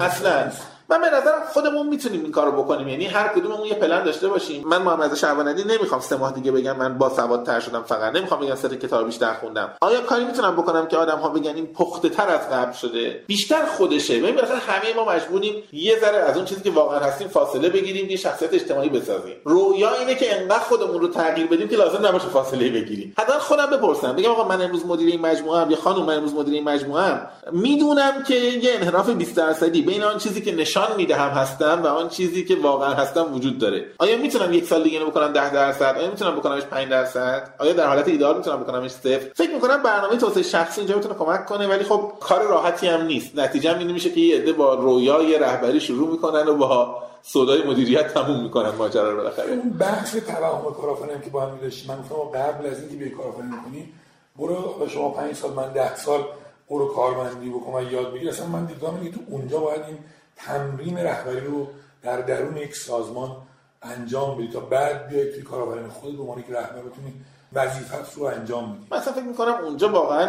اصلا. من به نظرم خودمون می‌تونیم این کارو بکنیم. یعنی هر کدوممون یه پلن داشته باشیم. من محمد شعباندی نمی‌خوام سه ماه دیگه بگم من با سوادتر شدم فقط. نمی‌خوام بگم سر کتاب بیشتر خوندم. آیا کاری می‌تونم بکنم که آدم ها بگن این پخته تر از قبل شده؟ بیشتر خودشه. ببین بالاخره همه ما مجبوریم یه ذره از اون چیزی که واقعا هستیم فاصله بگیریم یه شخصیت اجتماعی بسازیم. رویا اینه که انقدر خودمون رو تغییر بدیم که لازم نباشه فاصله بگیریم. حداقل خودم بپرسم. بگم آقا من امروز مدیر این مجموعه ام یا خانم من امروز مدیر این مجموعه ام؟ می‌دونم که یه انحراف 20 درصدی بین آن چیزی که نشان می‌دهم هست هستم و آن چیزی که واقعا هستم وجود داره. آیا می‌تونم یک سال دیگه بکنم 10 درصد؟ آیا می‌تونم بکنمش 5 درصد؟ آیا در حالت ایدئال می‌تونم بکنمش صفر؟ فکر می‌کنم برنامه توسعه شخصی اینجا می‌تونه کمک کنه ولی خب کار راحتی هم نیست. نتیجه این میشه که یه عده با رویای رهبری شروع می‌کنن و با صدای مدیریت تموم می‌کنن ماجرا رو بالاخره. اون بحث توهم کارآفرینی که با هم داشتیم من گفتم قبل از اینکه به کارآفرینی کنی برو شما 5 سال من 10 سال برو کارمندی بکن یاد بگیر. اصلا من دیدم اینه تو اونجا باید این تمرین رهبری رو در درون یک سازمان انجام بدی تا بعد بیای توی کارآفرینی خود به عنوان که رهبر بتونی وظیفت رو انجام بدی. مثلا فکر می‌کنم اونجا واقعا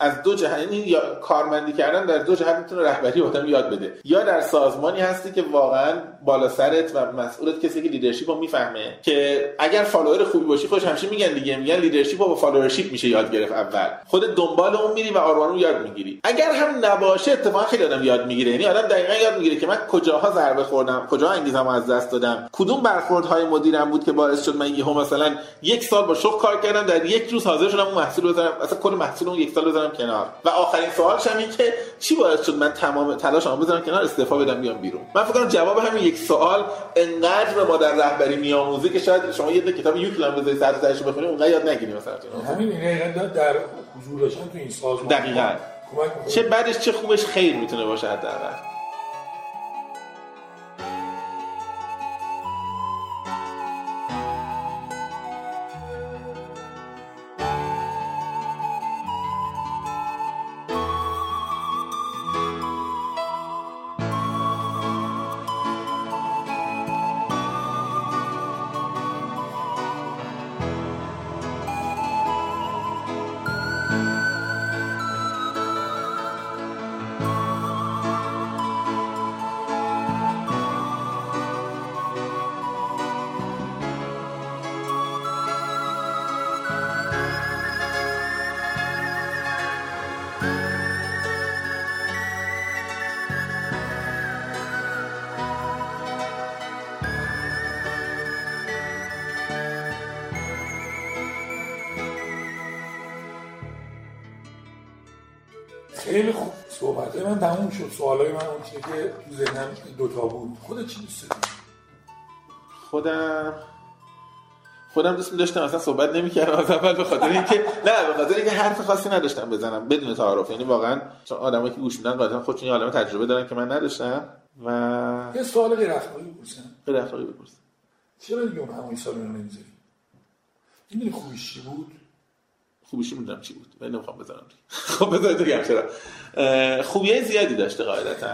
از دو جهت یعنی یا کارمندی کردن در دو جهت می‌تونه رهبری آدم یاد بده. یا در سازمانی هستی که واقعا بالا سرت و مسئولت کسی که leadership رو می‌فهمه که اگر follower خوبی باشی خودش همیشه میگن دیگه میگن leadership با followership میشه یاد گرفت اول. خود دنبال اون میری و آروم یاد می‌گیری. اگر هم نباشه اتفاقا خیلی آدم یاد می‌گیره. یعنی آدم دقیقا یاد می‌گیره که من کجاها ضربه خوردم کجا انگیزم از دست دادم کدوم برخوردهای مدیرم بود که باعث شد من یهو مثلا یک سال با شغل کار کردم در یک روز حاضر شدم اون محصول بذارم اصلا کل محصول اون یک سال بذارم کنار. و آخرین سوالش هم این که چی باعث شد من تمام تلاشمو بذارم کنار استعفا بدم بیام بیرون؟ من فکر کنم جواب همین یک سوال انقدر به ما در رهبری میآموزه که شاید شما یه کتاب یوکلم بذارید سر تاش بخونید اونقدر یاد نگیرید مثلا. همین این در حضور داشتن تو این سازمان دقیقاً. چه بعدش چه خوبش خیر می‌تونه باشه حداقل. که تو ذهنم دوتا بود. خودت چی دوست داری؟ خودم خودم دوست داشتم اصلا صحبت نمی‌کردم. از اول به خاطر اینکه نه به خاطر اینکه حرف خاصی نداشتم بزنم بدون تعارف. یعنی واقعا چون آدمایی که گوش میدن قاعدتا خودشون یه عالمه تجربه دارن که من نداشتم و یه سوال غیر اخلاقی بپرسم. غیر اخلاقی بپرسم. چرا دیگه اون همون سال رو نمی‌ذاری؟ می‌دونی خوبیش چی بود؟ خوبیش می‌دونم چی بود. ولی نمی‌خوام بزنم خب بذارید بگم چرا. خوبیه زیادی داشته قاعدتا.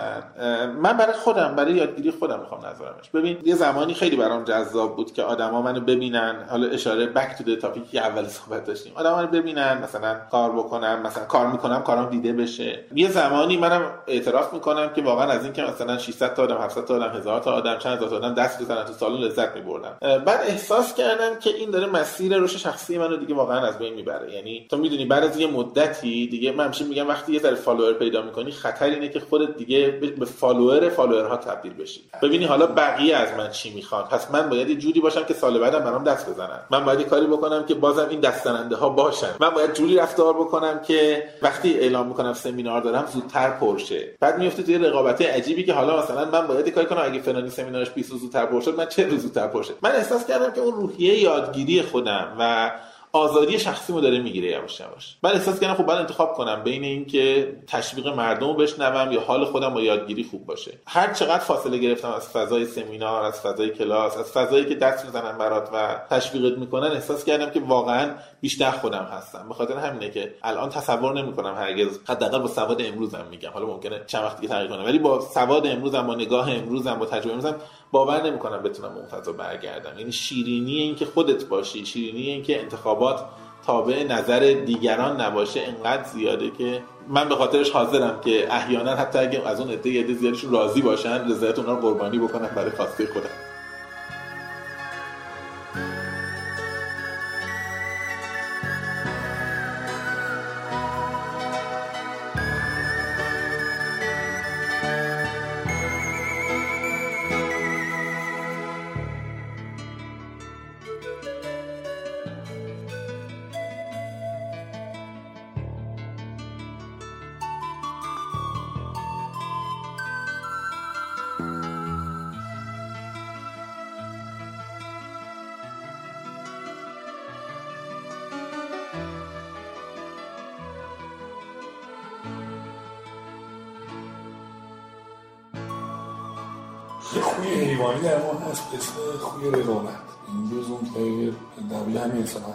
من برای خودم برای یادگیری خودم می‌خوام نظرمش. ببین یه زمانی خیلی برام جذاب بود که آدما منو ببینن. حالا اشاره بک تو تاپیک که اول صحبت داشتیم. آدما منو ببینن مثلا کار بکنم مثلا کار می‌کنم کارم دیده بشه. یه زمانی منم اعتراف می‌کنم که واقعا از اینکه مثلا 600 تا آدم 700 تا آدم 1000 تا آدم چند هزار تا آدم دست بزنن تو سالن لذت میبردم. بعد احساس کردم که این داره مسیر رشد شخصی منو دیگه واقعا از بین می‌بره. یعنی تو می‌دونی بعد از یه مدتی دیگه من میگم وقتی یه ذره فالوور پیدا می‌کنی خطر اینه که خودت دیگه به follower follower ها تبدیل بشی. ببینی حالا بقیه از من چی می‌خوان. پس من باید یه جوری باشم که سال بعدم برام دست بزنن. من باید کاری بکنم که بازم این دست‌زننده ها باشن. من باید جوری رفتار بکنم که وقتی اعلام می‌کنم سمینار دارم زودتر پرشه. بعد میفته توی رقابت عجیبی که حالا مثلا من باید کاری کنم اگه فلانی سمینارش 20 روز زودتر پرشه من چهل روز زودتر پرشه من احساس کردم که اون روحیه یادگیری خودم و آزادی شخصیمو داره می‌گیره یواش یواش. من احساس کردم خب باید انتخاب کنم بین اینکه تشویق مردم رو بشنوم یا حال خودم با یادگیری خوب باشه. هر چقدر فاصله گرفتم از فضای سمینار از فضای کلاس از فضایی که دست می‌زنن برات و تشویقت می‌کنن احساس کردم که واقعا بیشتر خودم هستم. به خاطر همینه که الان تصور نمی‌کنم هرگز حداقل با سواد امروزم میگم. حالا ممکنه چند وقتی تغییر کنه ولی با سواد امروزم با نگاه امروزم با تجربه امروزم باور نمی‌کنم بتونم اون فضا برگردم. یعنی شیرینی اینکه خودت باشی شیرینی اینکه انتخابات تابع نظر دیگران نباشه انقدر زیاده که من به خاطرش حاضرم که احیانا حتی اگه از اون عده عده زیادشون راضی باشن رضایت اونا رو قربانی بکنم برای خواسته خودم.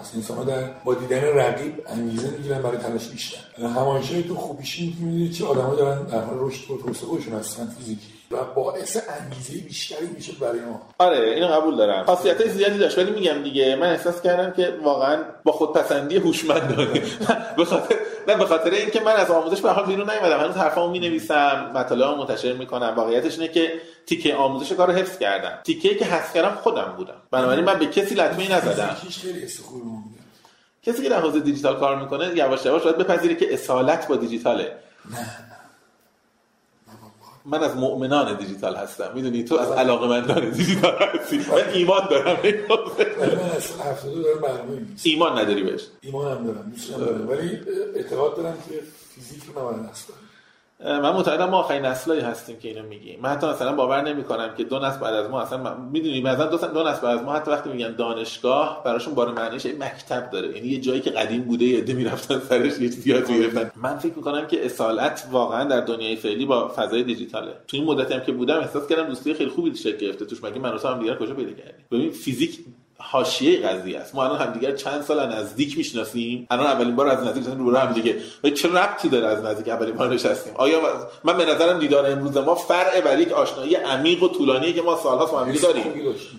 هست انسان ها در با دیدن رقیب انگیزه می‌گیرن برای تلاش بیشتر. همانشه تو خوبیشی می‌بینید چه آدمایی دارن در حال رشد و خودشون هستن فیزیکی. و باعث انگیزه بیشتری میشه برای ما. آره اینو قبول دارم. خاصیت زیادی داشت ولی میگم دیگه من احساس کردم که واقعا با خودپسندی هوشمند داره به خاطر نه به خاطر اینکه من از آموزش به حال بیرون نیومدم. هنوز حرفامو می‌نویسم مطالعه منتشر می‌کنم. واقعیتش اینه که تیکه آموزش کار حفظ کردم. تیکه که حذف کردم خودم بودم. بنابراین من به کسی لطمه نزدم. کسی که در حوزه دیجیتال کار می‌کنه یواش یواش باید بپذیره که اصالت با دیجیتاله. من از مؤمنان دیجیتال هستم. می‌دونی تو از علاقه مندان دیجیتال هستی. من ایمان دارم. من از هفتاده دارم برنامه ایمان نداری بهش. ایمان هم دارم. ولی اعتقاد دارم که فیزیک رو نباید هست من معتقدم ما آخرین نسلایی هستیم که اینو میگیم. من حتی مثلا باور نمی‌کنم که دو نسل بعد از ما اصلا می‌دونی مثلا دو, دو نسل بعد از ما حتی وقتی میگن دانشگاه براشون بار معنیش یه مکتب داره. یعنی یه جایی که قدیم بوده یه عده می‌رفتن سرش یه چیزی یاد می‌گرفتن. من فکر می‌کنم که اصالت واقعا در دنیای فعلی با فضای دیجیتاله. تو این مدتی هم که بودم احساس کردم دوستی خیلی خوبی شکل گرفته. توش مگه من هم دیگه کجا پیدا کردیم؟ ببین فیزیک حاشیه قضیه است. ما الان همدیگه چند سال نزدیک می‌شناسیم. الان اولین بار از نزدیک رو هم دیگه. و چه ربطی داره از نزدیک اولین بار نشستیم؟ آیا من به نظرم دیدار امروز ما فرع بر یک آشنایی عمیق و طولانی که ما سالها با هم داریم.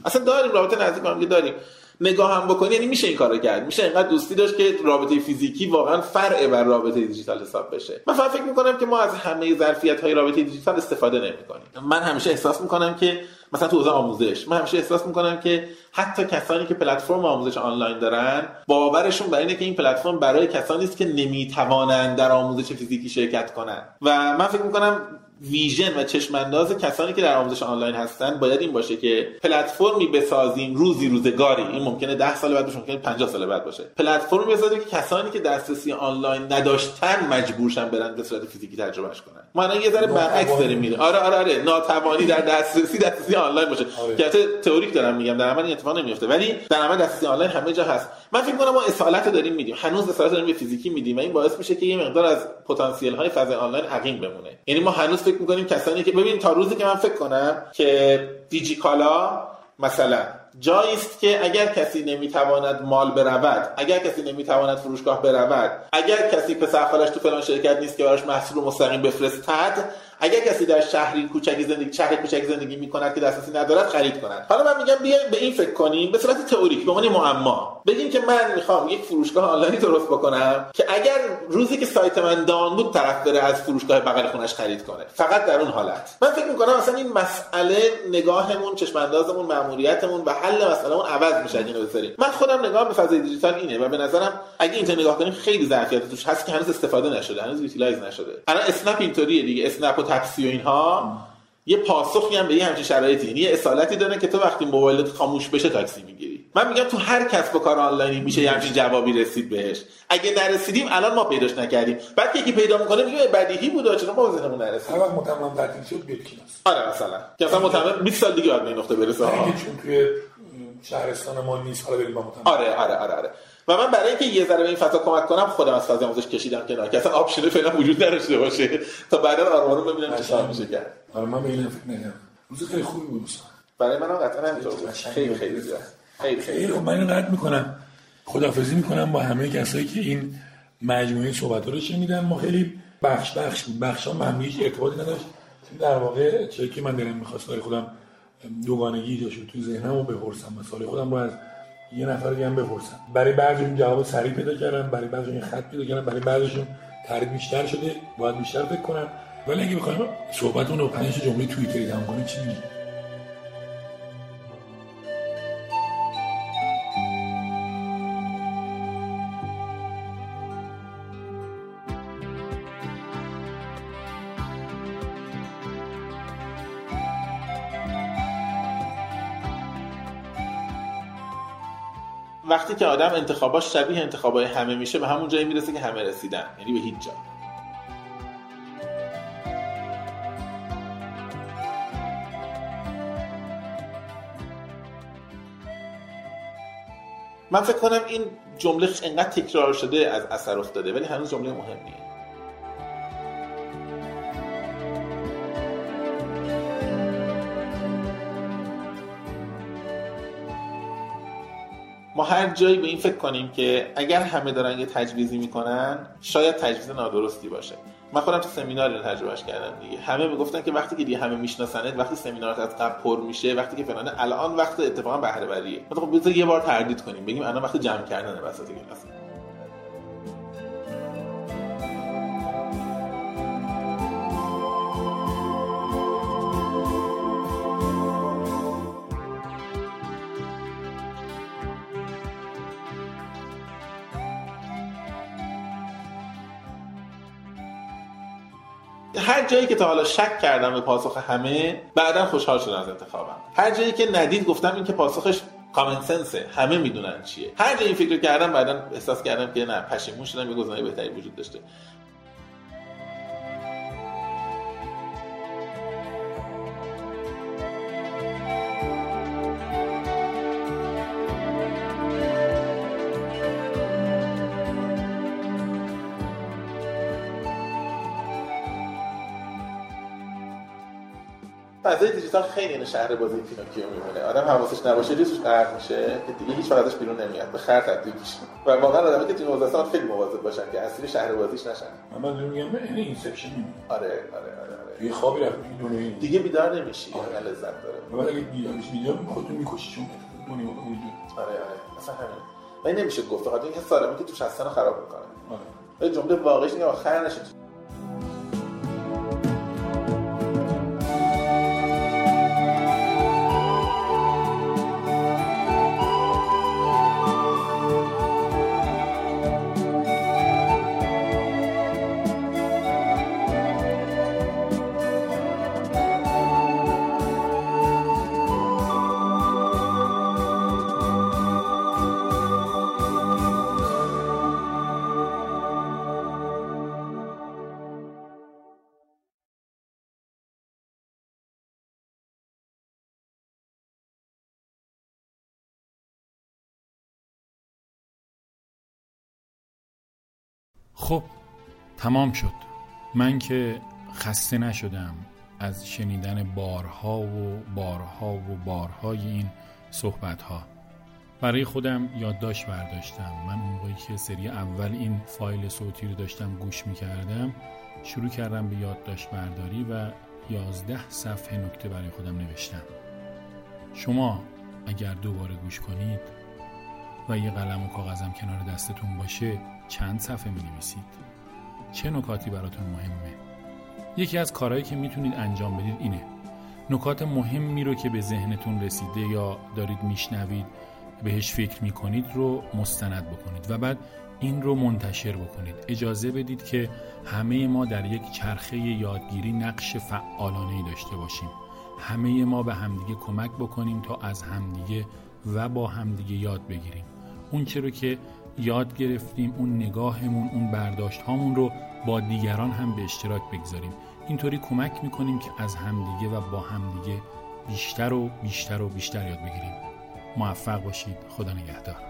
اصلا داریم رابطه نزدیک با هم داریم. نگاه هم بکنی یعنی میشه این کارو کرد. میشه اینقدر دوستی داشت که رابطه فیزیکی واقعا فرع بر رابطه دیجیتال حساب بشه. من فکر می‌کنم که ما از همه ظرفیت های رابطه دیجیتال استفاده نمی‌کنیم. من همیشه احساس می‌کنم که مثلا تو حوزه آموزش من همیشه احساس می‌کنم که حتی کسانی که پلتفرم آموزش آنلاین دارن باورشون بر اینه که این پلتفرم برای کسانی است که نمی‌توانند در آموزش فیزیکی شرکت کنند. و من فکر می‌کنم ویژن و چشمانداز کسانی که در آموزش آنلاین هستن باید این باشه که پلتفرمی بسازیم روزی روزگاری. این ممکنه 10 سال بعد باشه ممکنه 50 سال بعد باشه. پلتفرمی بسازیم که کسانی که دسترسی آنلاین نداشتن مجبورشن برن به صورت فیزیکی تجربهش کنن. ما الان یه ذره برعکس داریم میره آره آره آره. ناتوانی در دسترسی دسترسی آنلاین باشه. آره. که تئوریک دارم میگم در عمل این اتفاق نمیفته ولی در عمل دسترسی آنلاین همه جا هست. من فکر کنم ما اصالت داریم میدیم. هنوز اصالت داریم به فیزیکی میدیم و این باعث میشه که یه مقدار از پتانسیل های فضای آنلاین عقیم بمونه. یعنی ما هنوز فکر می‌کنیم کسانی که ببین تا روزی که من فکر کنم که دیجیکالا مثلا جایی است که اگر کسی نمی‌تواند مال برود اگر کسی نمی‌تواند فروشگاه برود اگر کسی پسر خالش تو فلان شرکت نیست که براش محصول مستقیم بفرستد اگر کسی در شهری کوچکی زندگی شهر کوچکی زندگی می‌کند که دسترسی ندارد خرید کند. حالا من میگم بیایم به این فکر کنیم به صورت تئوریک به عنوان معما. بگیم که من می‌خوام یک فروشگاه آنلاینی درست بکنم که اگر روزی که سایت من down بود طرف بره از فروشگاه بغل خونش خرید کنه. فقط در اون حالت. من فکر می‌کنم اصلا این مسئله نگاهمون چشم اندازمون ماموریتمون و حل مسئلهمون عوض میشه اینو بذاریم. من خودم نگاه به فضای دیجیتال اینه و به نظرم اگه اینجا نگاه کنیم خیلی ظرفیت توش هست که هنوز استفاده نشده هنوز utilize نشده. الان اسنپ اینطوریه دیگه اسنپ تپسی و اینها یه پاسخی هم به یه همچین شرایطی. یعنی یه اصالتی داره که تو وقتی موبایلت خاموش بشه تاکسی می‌گیری. من میگم تو هر کسب و کار آنلاینی میشه یه همچین جوابی رسید بهش. اگه نرسیدیم الان ما پیداش نکردیم. بعد که یکی پیدا می‌کنه میگه بدیهی بود چرا ما ذهنمون نرسید هر وقت متمم تعطیل شد بیرکیناس آره مثلا. که اصلا متمم 20 سال دیگه بعد به نقطه برسه. چون توی شهرستان ما نیست حالا بریم با متمم آره آره آره آره. و من برای اینکه یه ذره به این فضا کمک کنم خودم از فضای آموزش کشیدم کنار که اصلا option فعلا وجود نداشته باشه. تا بعدا آروم ببینم چه کار میشه کرد. آره من به این فکر روز خیلی خوبی بود برای من قطعا همینطور بود. خیلی خیلی زیاد. خیلی خیلی. خب من اینو قطع می‌کنم. خدافظی می‌کنم با همه کسایی که این مجموعه صحبت رو شنیدن. ما خیلی بخش بخش بود بخش ها من هیچ ارتباطی نداشت. در واقع چه که من دلم می‌خواست خودم دوگانگی داشت تو ذهنم رو بپرسم مسائل خودم رو از یه نفر دیگه هم بپرسن. برای بعضیشون جواب سریع پیدا کردن برای بعضیشون خط پیدا کردن برای بعضیشون ترید بیشتر شده باید بیشتر فکر ولی اگه بخوایم صحبتون رو پنج جمله توییتری تمام کنیم چی میگی؟ وقتی که آدم انتخاباش شبیه انتخابای همه میشه به همون جایی می‌رسه که همه رسیدن. یعنی به هیچ جا. من فکر کنم این جمله انقدر تکرار شده از اثر افتاده ولی هنوز جمله مهمیه. ما هر جایی به این فکر کنیم که اگر همه دارن یه تجویزی می‌کنن شاید تجویز نادرستی باشه. من خودم تو سمینار رو تجربهش کردم دیگه. همه می‌گفتن که وقتی که دیگه همه میشناسنت وقتی سمینارات از قبل پر میشه وقتی که فلان الان وقت اتفاقا بهره وریه خب یه بار تردید کنیم. بگیم الان وقت جمع کردن وسط کلاس. هر جایی که تا حالا شک کردم به پاسخ همه بعدا خوشحال شدم از انتخابم. هر جایی که ندید گفتم این که پاسخش کامن سنسه همه می‌دونن چیه. هر جایی این فکر کردم بعدا احساس کردم که نه پشیمون شدم یه گزینه بهتری وجود داشته. دیجیتال خیلی این شهر بازی پینوکیو میمونه. آدم حواسش نباشه ریزش غرق میشه. که دیگه هیچ وقتش بیرون نمیاد. به خر تبدیل میشه و واقعا آدمی که تو این خیلی مواظب باشن که اصلی شهر بازیش نشن. من میگم این اینسپشن آره آره آره آره. یه خوابی رفت. می‌دونه دیگه بیدار نمیشی. آره. لذت داره. ولی اگه بیدار بشی بیدار خودتو می‌کشی چون آره آره. اصلا همین. این نمیشه گفت. فقط این سالمی که توش هستن خراب می‌کنه. آره. جمله واقعیش اینه آخر نشه. خب تمام شد. من که خسته نشدم از شنیدن بارها و بارها و بارهای این صحبت ها برای خودم یادداشت برداشتم. من موقعی که سری اول این فایل صوتی رو داشتم گوش می کردم شروع کردم به یادداشت برداری و یازده صفحه نکته برای خودم نوشتم. شما اگر دوباره گوش کنید و یه قلم و کاغذم کنار دستتون باشه چند صفحه می نویسید؟ چه نکاتی براتون مهمه؟ یکی از کارهایی که می‌تونید انجام بدید اینه. نکات مهمی رو که به ذهنتون رسیده یا دارید میشنوید بهش فکر می‌کنید رو مستند بکنید و بعد این رو منتشر بکنید. اجازه بدید که همه ما در یک چرخه یادگیری نقش فعالانه داشته باشیم. همه ما به همدیگه کمک بکنیم تا از همدیگه و با همدیگه یاد بگیریم. اون چرا که یاد گرفتیم اون نگاهمون اون برداشت هامون رو با دیگران هم به اشتراک بگذاریم. اینطوری کمک می‌کنیم که از همدیگه و با همدیگه بیشتر و بیشتر و بیشتر یاد بگیریم. موفق باشید. خدا نگهدار.